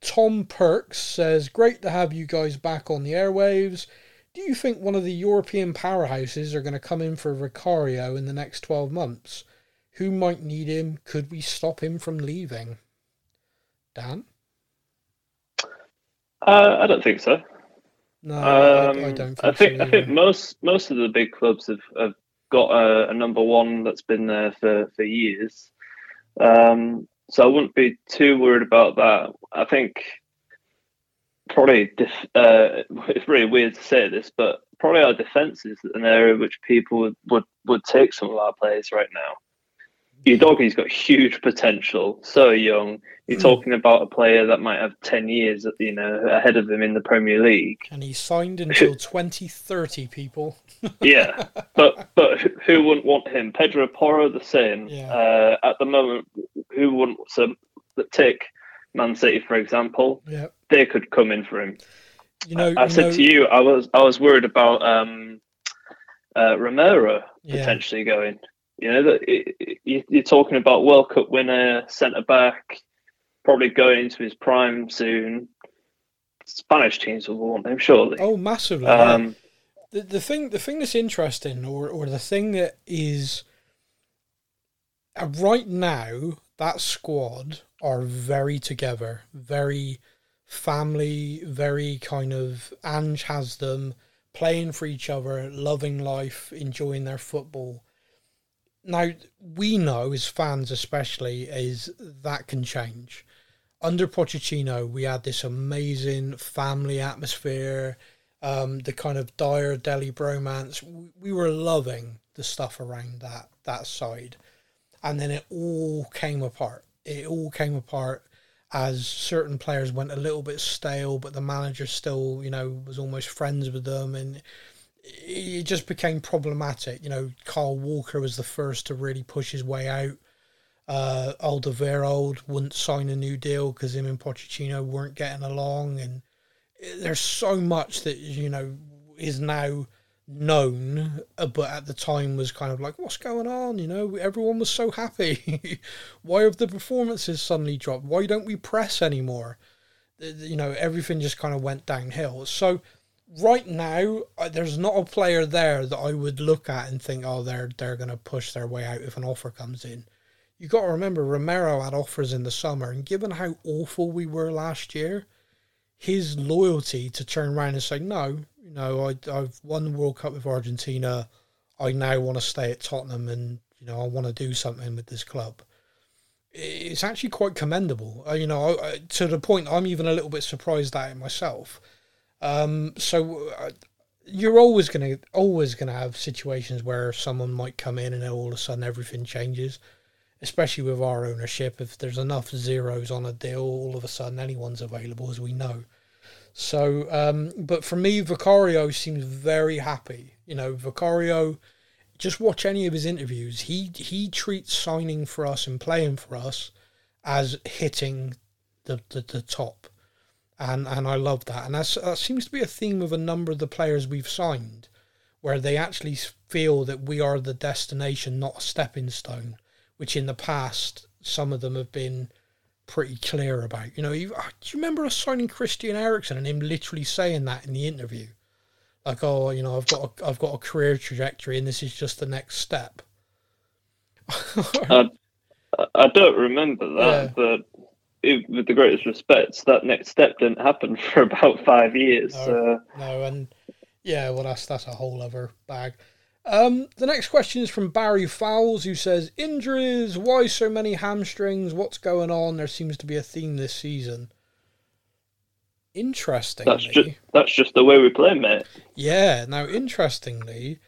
Tom Perks says, Great to have you guys back on the airwaves. Do you think one of the European powerhouses are going to come in for Vicario in the next 12 months? Who might need him? Could we stop him from leaving? Dan? Uh, I don't think so. No, I, I Um, don't think, I think so I think most most of the big clubs have, have got a, a number one that's been there for, for years. Um, so I wouldn't be too worried about that. I think probably def- uh, it's really weird to say this, but probably our defence is an area which people would, would, would take some of our players right now. Udogie's got huge potential, so young. You're talking about a player that might have ten years, you know, ahead of him in the Premier League. And he signed until 2030, people. Yeah, but but who- wouldn't want him? Pedro Porro the same. Yeah. Uh, at the moment, who wouldn't? So take Man City for example. Yeah. They could come in for him. You know, I you said know, to you, I was I was worried about um, uh, Romero Yeah. potentially going. You know that it- it- you- you're talking about World Cup winner, centre back, probably going into his prime soon. Spanish teams will want him surely. Oh, massively. um, the the thing the thing that's interesting or or the thing that is uh, right now that squad are very together very family very kind of Ange has them playing for each other loving life enjoying their football now we know as fans especially is that can change under Pochettino we had this amazing family atmosphere um, the kind of Dier Dele bromance. We, we were loving the stuff around that that side, and then it all came apart. It all came apart as certain players went a little bit stale, but the manager still, you know, was almost friends with them, and it just became problematic. You know, Kyle Walker was the first to really push his way out. Uh, Alderweireld wouldn't sign a new deal because him and Pochettino weren't getting along, and there's so much that you know is now known, uh, but at the time was kind of like, what's going on? You know, everyone was so happy. Why have the performances suddenly dropped? Why don't we press anymore? You know, everything just kind of went downhill. So right now, uh, there's not a player there that I would look at and think, oh, they're they're going to push their way out if an offer comes in. You got to remember, Romero had offers in the summer, and given how awful we were last year, his loyalty to turn around and say, no, you know, I, I've won the World Cup with Argentina. I now want to stay at Tottenham and, you know, I want to do something with this club. It's actually quite commendable. Uh, you know, to the point I'm even a little bit surprised at it myself. Um, so uh, you're always going to always to have situations where someone might come in and then all of a sudden everything changes especially with our ownership. If there's enough zeros on a deal, all of a sudden anyone's available, as we know. So, um, but for me, Vicario seems very happy. You know, Vicario. Just watch any of his interviews. He he treats signing for us and playing for us as hitting the the, the top, and and I love that. And that's, that seems to be a theme of a number of the players we've signed, where they actually feel that we are the destination, not a stepping stone which in the past some of them have been pretty clear about. You know, you, uh, do you remember us signing Christian Eriksen and him literally saying that in the interview? Like, oh, you know, I've got a, I've got a career trajectory and this is just the next step. I, I don't remember that, Yeah. but it, with the greatest respect, that next step didn't happen for about five years. No. So No, and yeah, well, that's that's a whole other bag. Um, the next question is from Barry Fowles, who says, "Injuries? Why so many hamstrings? What's going on? There seems to be a theme this season." Interestingly, that's just that's just the way we play, mate. yeah. Now, interestingly,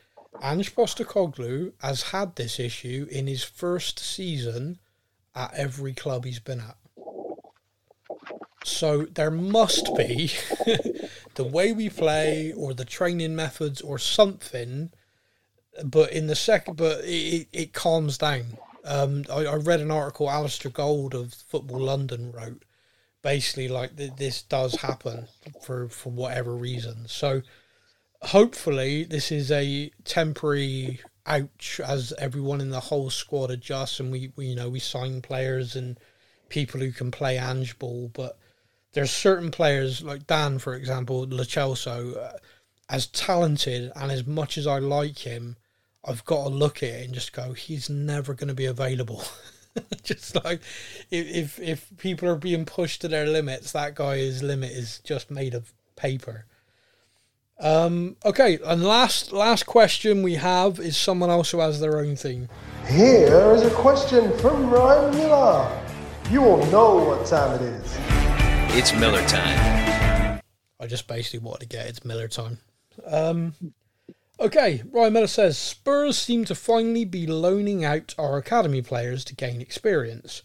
Ange Postecoglou has had this issue in his first season at every club he's been at. So there must be the way we play or the training methods or something. But in the second, but it, it, calms down. Um, I, I read an article Alasdair Gold of Football London wrote, basically like th- this does happen for for whatever reason. So hopefully this is a temporary ouch as everyone in the whole squad adjusts and we, we you know we sign players and people who can play Ange ball, but there's certain players like Dan, for example, Lo Celso, uh, as talented and as much as I like him, I've got to look at it and just go, he's never going to be available. just like if, if if people are being pushed to their limits, that guy's limit is just made of paper. Um, okay, and last last question we have is someone else who has their own thing. Here is a question from Ryan Miller. You all know what time it is. It's Miller time. I just basically wanted to get it's Miller time. Um, okay, Ryan Miller says Spurs seem to finally be loaning out our academy players to gain experience.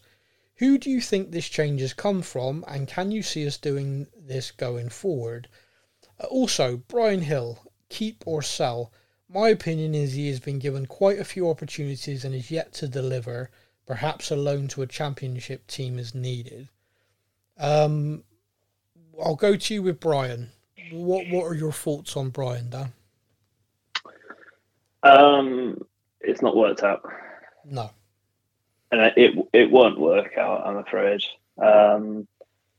Who do you think this change has come from, and can you see us doing this going forward? Uh, also, Bryan Gil, keep or sell. My opinion is he has been given quite a few opportunities and is yet to deliver. Perhaps a loan to a championship team is needed. Um, I'll go to you with Bryan. What What are your thoughts on Bryan, Dan? Um, it's not worked out, No. and it it won't work out. I'm afraid. Um,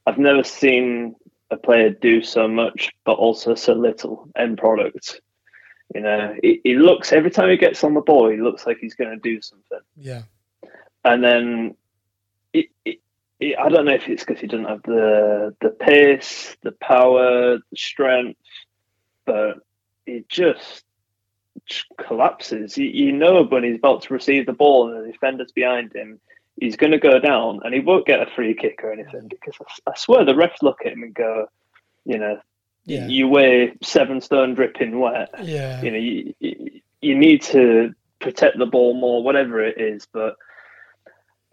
I've never seen a player do so much, but also so little end product. You know, he, he looks every time he gets on the ball, he looks like he's going to do something, Yeah. and then it, it, it, I don't know if it's because he doesn't have the the pace, the power, the strength, but he just, collapses. You, you know when he's about to receive the ball and the defender's behind him, he's going to go down and he won't get a free kick or anything because I, I swear the refs look at him and go, you know, Yeah. you weigh seven stone dripping wet. Yeah. You know, you, you, you need to protect the ball more, whatever it is. But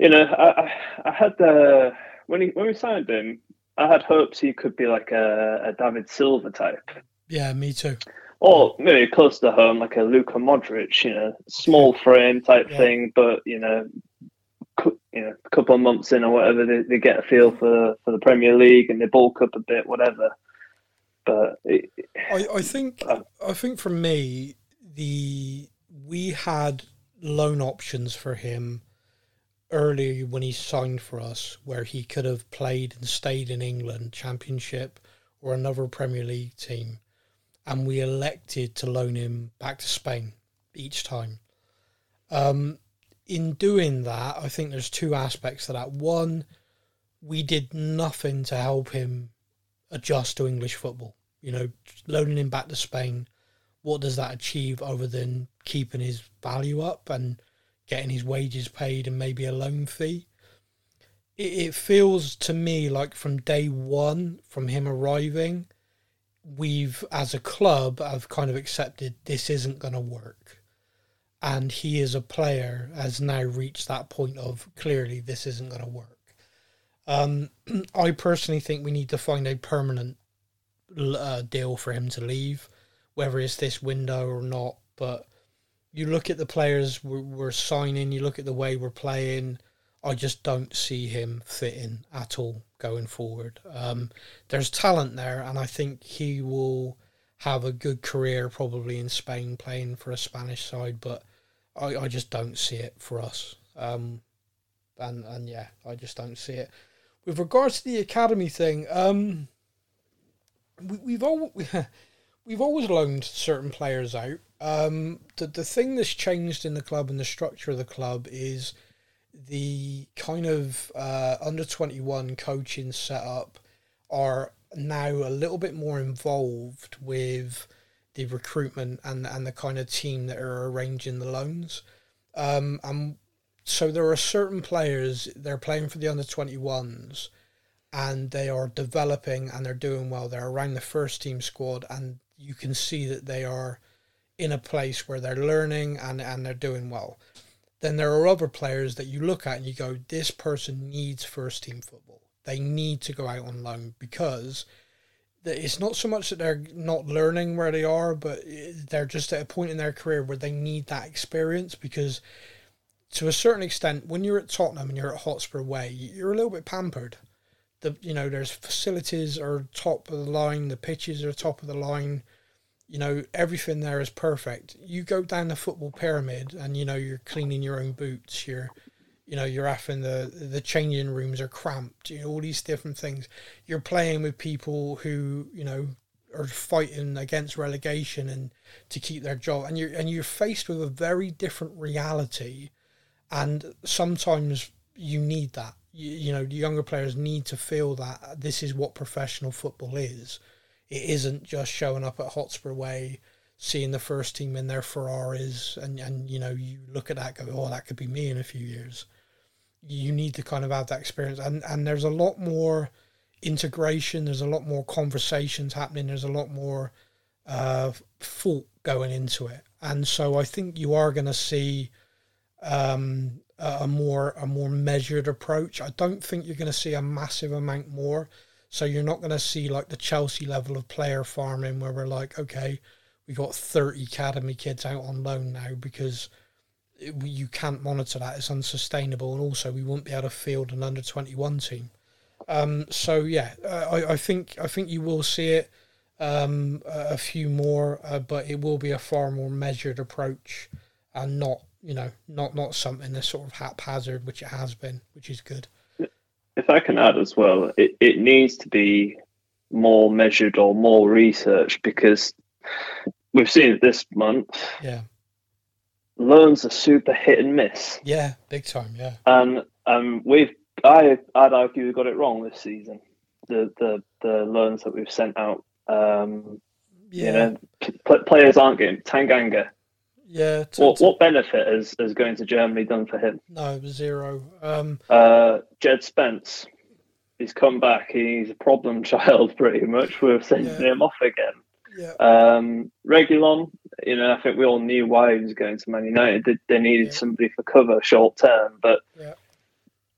you know, I, I, had the when he when we signed him, I had hopes he could be like a, a David Silva type, Yeah, me too. or maybe close to home, like a Luka Modric. You know, small frame type Yeah. thing, but you know. cou- You know, a couple of months in or whatever, they, they get a feel for, for the Premier League and they bulk up a bit, whatever. But it, I, I think uh, I think for me the we had loan options for him early when he signed for us where he could have played and stayed in England championship or another Premier League team and we elected to loan him back to Spain each time. Um, in doing that, I think there's two aspects to that. One, we did nothing to help him adjust to English football. You know, loaning him back to Spain, what does that achieve other than keeping his value up and getting his wages paid and maybe a loan fee? It, it feels to me like from day one, from him arriving, we've, as a club, have kind of accepted this isn't going to work. And he as a player has now reached that point of clearly this isn't going to work. Um, I personally think we need to find a permanent uh, deal for him to leave, whether it's this window or not. But you look at the players we're, we're signing, you look at the way we're playing. I just don't see him fitting at all going forward. Um, there's talent there, and I think he will have a good career probably in Spain playing for a Spanish side. But I, I just don't see it for us. Um, and and yeah, I just don't see it. With regards to the academy thing, um, we, we've all we've always loaned certain players out. Um, the the thing that's changed in the club and the structure of the club is the kind of uh, under twenty one coaching setup are now a little bit more involved with the recruitment and and the kind of team that are arranging the loans. Um, and so there are certain players they're playing for the under 21s and they are developing and they're doing well they're around the first team squad and you can see that they are in a place where they're learning and, and they're doing well then there are other players that you look at and you go this person needs first team football they need to go out on loan because it's not so much that they're not learning where they are but they're just at a point in their career where they need that experience because to a certain extent, when you're at Tottenham and you're at Hotspur Way, you're a little bit pampered. The you know, there's facilities are top of the line, the pitches are top of the line. You know, everything there is perfect. You go down the football pyramid, and you know you're cleaning your own boots. You're, you know, you're having the the changing rooms are cramped. You know, all these different things. You're playing with people who you know are fighting against relegation and to keep their job, and you're and you're faced with a very different reality and sometimes you need that. You, you know, younger players need to feel that this is what professional football is. It isn't just showing up at Hotspur Way, seeing the first team in their Ferraris, and and you know you look at that, go, oh, that could be me in a few years. You need to kind of have that experience, and and there's a lot more integration. There's a lot more conversations happening. There's a lot more uh, thought going into it, and so I think you are going to see um, a more a more measured approach. I don't think you're going to see a massive amount more. So you're not going to see like the Chelsea level of player farming where we're like, okay, we got 30 academy kids out on loan now because it, you can't monitor that. It's unsustainable, and also we won't be able to field an under 21 team. Um, so yeah, uh, I, I think I think you will see it um, a few more, uh, but it will be a far more measured approach and not you know not not something that's sort of haphazard, which it has been, which is good. If I can add as well, it, it needs to be more measured or more research because we've seen it this month. Yeah. Loans are super hit and miss. Yeah, big time. Yeah. And um, we've I I'd argue we got it wrong this season. The the the loans that we've sent out. Um, yeah. You know, p- players aren't getting Tanganga. Yeah. T- what, t- what benefit has, has going to Germany done for him? No, zero. Um, uh, Jed Spence, he's come back. He's a problem child, pretty much. We're sending yeah. him off again. Yeah. Um, Reguilón, you know, I think we all knew why he was going to Man United. They, they needed yeah. somebody for cover short term, but yeah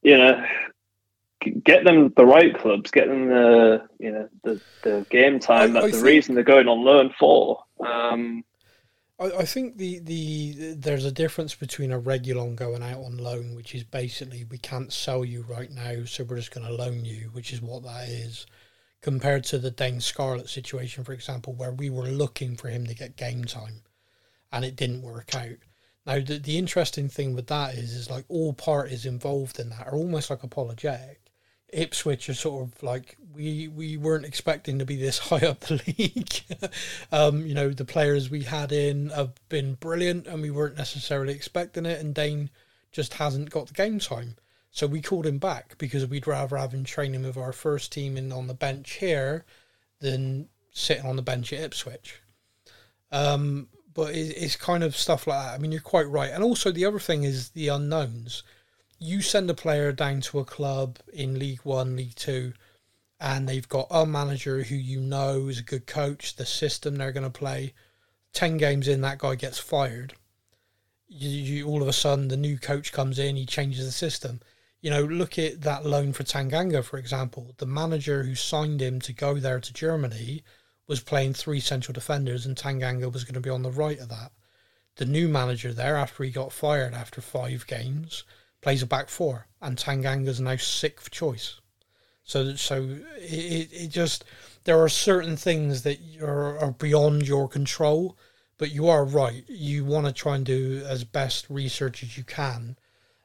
you know, get them the right clubs, get them the you know the, the game time. I, That's I the think, reason they're going on loan for. Um, I, I think the, the there's a difference between a Reguilón going out on loan, which is basically we can't sell you right now, so we're just going to loan you, which is what that is, compared to the Dane Scarlett situation, for example, where we were looking for him to get game time, and it didn't work out. Now, the, the interesting thing with that is, is like all parties involved in that are almost like apologetic. Ipswich are sort of like we we weren't expecting to be this high up the league. um, you know, the players we had in have been brilliant, and we weren't necessarily expecting it. And Dane just hasn't got the game time, so we called him back because we'd rather have him training with our first team and on the bench here than sitting on the bench at Ipswich. Um, but it's kind of stuff like that. I mean, you're quite right. And also, the other thing is the unknowns. You send a player down to a club in League One, League Two, and they've got a manager who you know is a good coach, the system they're going to play. 10 games in, that guy gets fired. You, you, all of a sudden, the new coach comes in, he changes the system. You know, look at that loan for Tanganga, for example. The manager who signed him to go there to Germany was playing three central defenders, and Tanganga was going to be on the right of that. The new manager there, after he got fired after five games, plays a back four, and Tanganga's now sixth choice. So, so it, it just there are certain things that are, are beyond your control, but you are right. You want to try and do as best research as you can,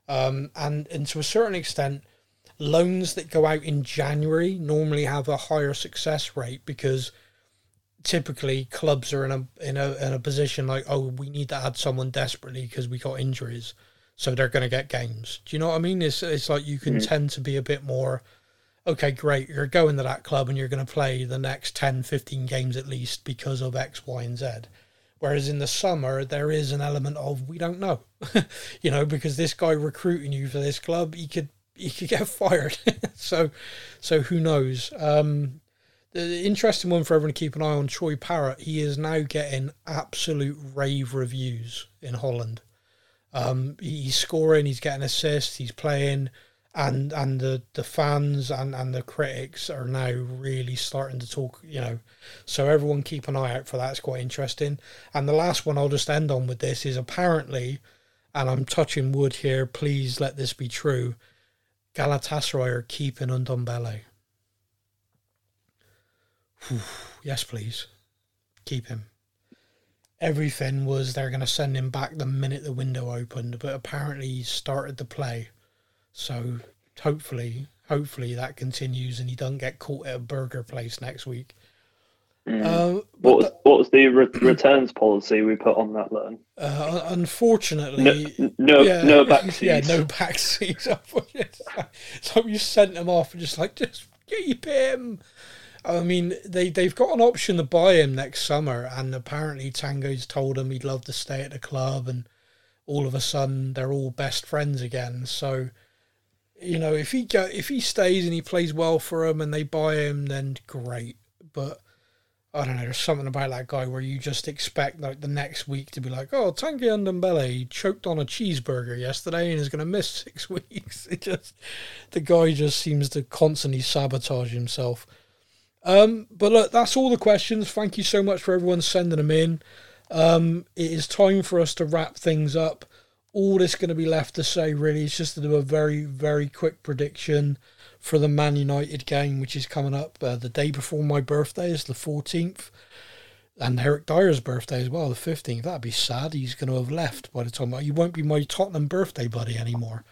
um, and and to a certain extent, loans that go out in January normally have a higher success rate because typically clubs are in a in a in a position like oh we need to add someone desperately because we got injuries so they're going to get games do you know what i mean it's it's like you can mm-hmm. tend to be a bit more okay great you're going to that club and you're going to play the next 10 15 games at least because of x y and z whereas in the summer there is an element of we don't know you know because this guy recruiting you for this club he could he could get fired so so who knows um the interesting one for everyone to keep an eye on Troy Parrott. He is now getting absolute rave reviews in Holland. Um, he's scoring, he's getting assists, he's playing, and and the, the fans and, and the critics are now really starting to talk. You know, so everyone keep an eye out for that. It's quite interesting. And the last one I'll just end on with this is apparently, and I'm touching wood here. Please let this be true. Galatasaray are keeping Ndombele. yes, please. Keep him. Everything was they're going to send him back the minute the window opened, but apparently he started the play. So hopefully, hopefully that continues and he doesn't get caught at a burger place next week. Mm. Uh, what was what was the re- returns policy we put on that loan? uh, unfortunately, No, no, yeah, no backseats. Yeah, no backseats. so you sent him off and just like, just keep him. I mean, they they've got an option to buy him next summer, and apparently Tango's told him he'd love to stay at the club, and all of a sudden they're all best friends again. So, you know, if he go if he stays and he plays well for them, and they buy him, then great. But I don't know. There's something about that guy where you just expect like the next week to be like, oh, Tanguy Ndombele choked on a cheeseburger yesterday and is going to miss six weeks. It just the guy just seems to constantly sabotage himself. Um, but look, that's all the questions. Thank you so much for everyone sending them in. Um, it is time for us to wrap things up. All that's going to be left to say really is just to do a very, very quick prediction for the Man United game, which is coming up uh, the day before my birthday, is the 14th. And Eric Dier's birthday as well, the 15th. That'd be sad. He's going to have left by the time. He won't be my Tottenham birthday buddy anymore.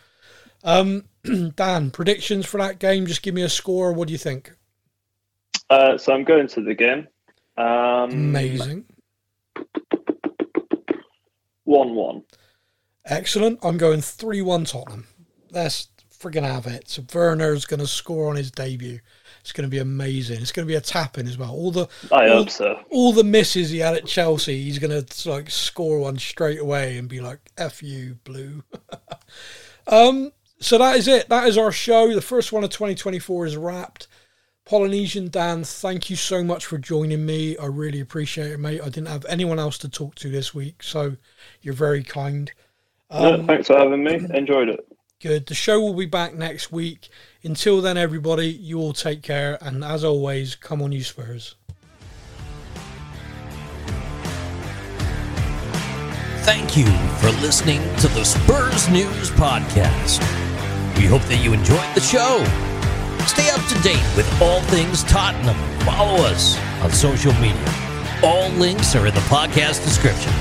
Um, Dan, predictions for that game? Just give me a score. What do you think? Uh, so I'm going to the game. Um, Amazing. One-one. Excellent. I'm going 3 1 Tottenham. Let's friggin' have it. So Werner's going to score on his debut. It's going to be amazing. It's going to be a tapping as well. All the I all, hope so. all the misses he had at Chelsea, he's going to like score one straight away and be like, "F you, blue." um. So that is it. That is our show. The first one of 2024 is wrapped. Polynesian Dan, thank you so much for joining me. I really appreciate it, mate. I didn't have anyone else to talk to this week, so you're very kind. No, Um, thanks for having me. Enjoyed it. Good. The show will be back next week. Until then, everybody, you all take care. And as always, come on, you Spurs. Thank you for listening to the Spurs News Podcast. We hope that you enjoyed the show. Stay up to date with all things Tottenham. Follow us on social media. All links are in the podcast description.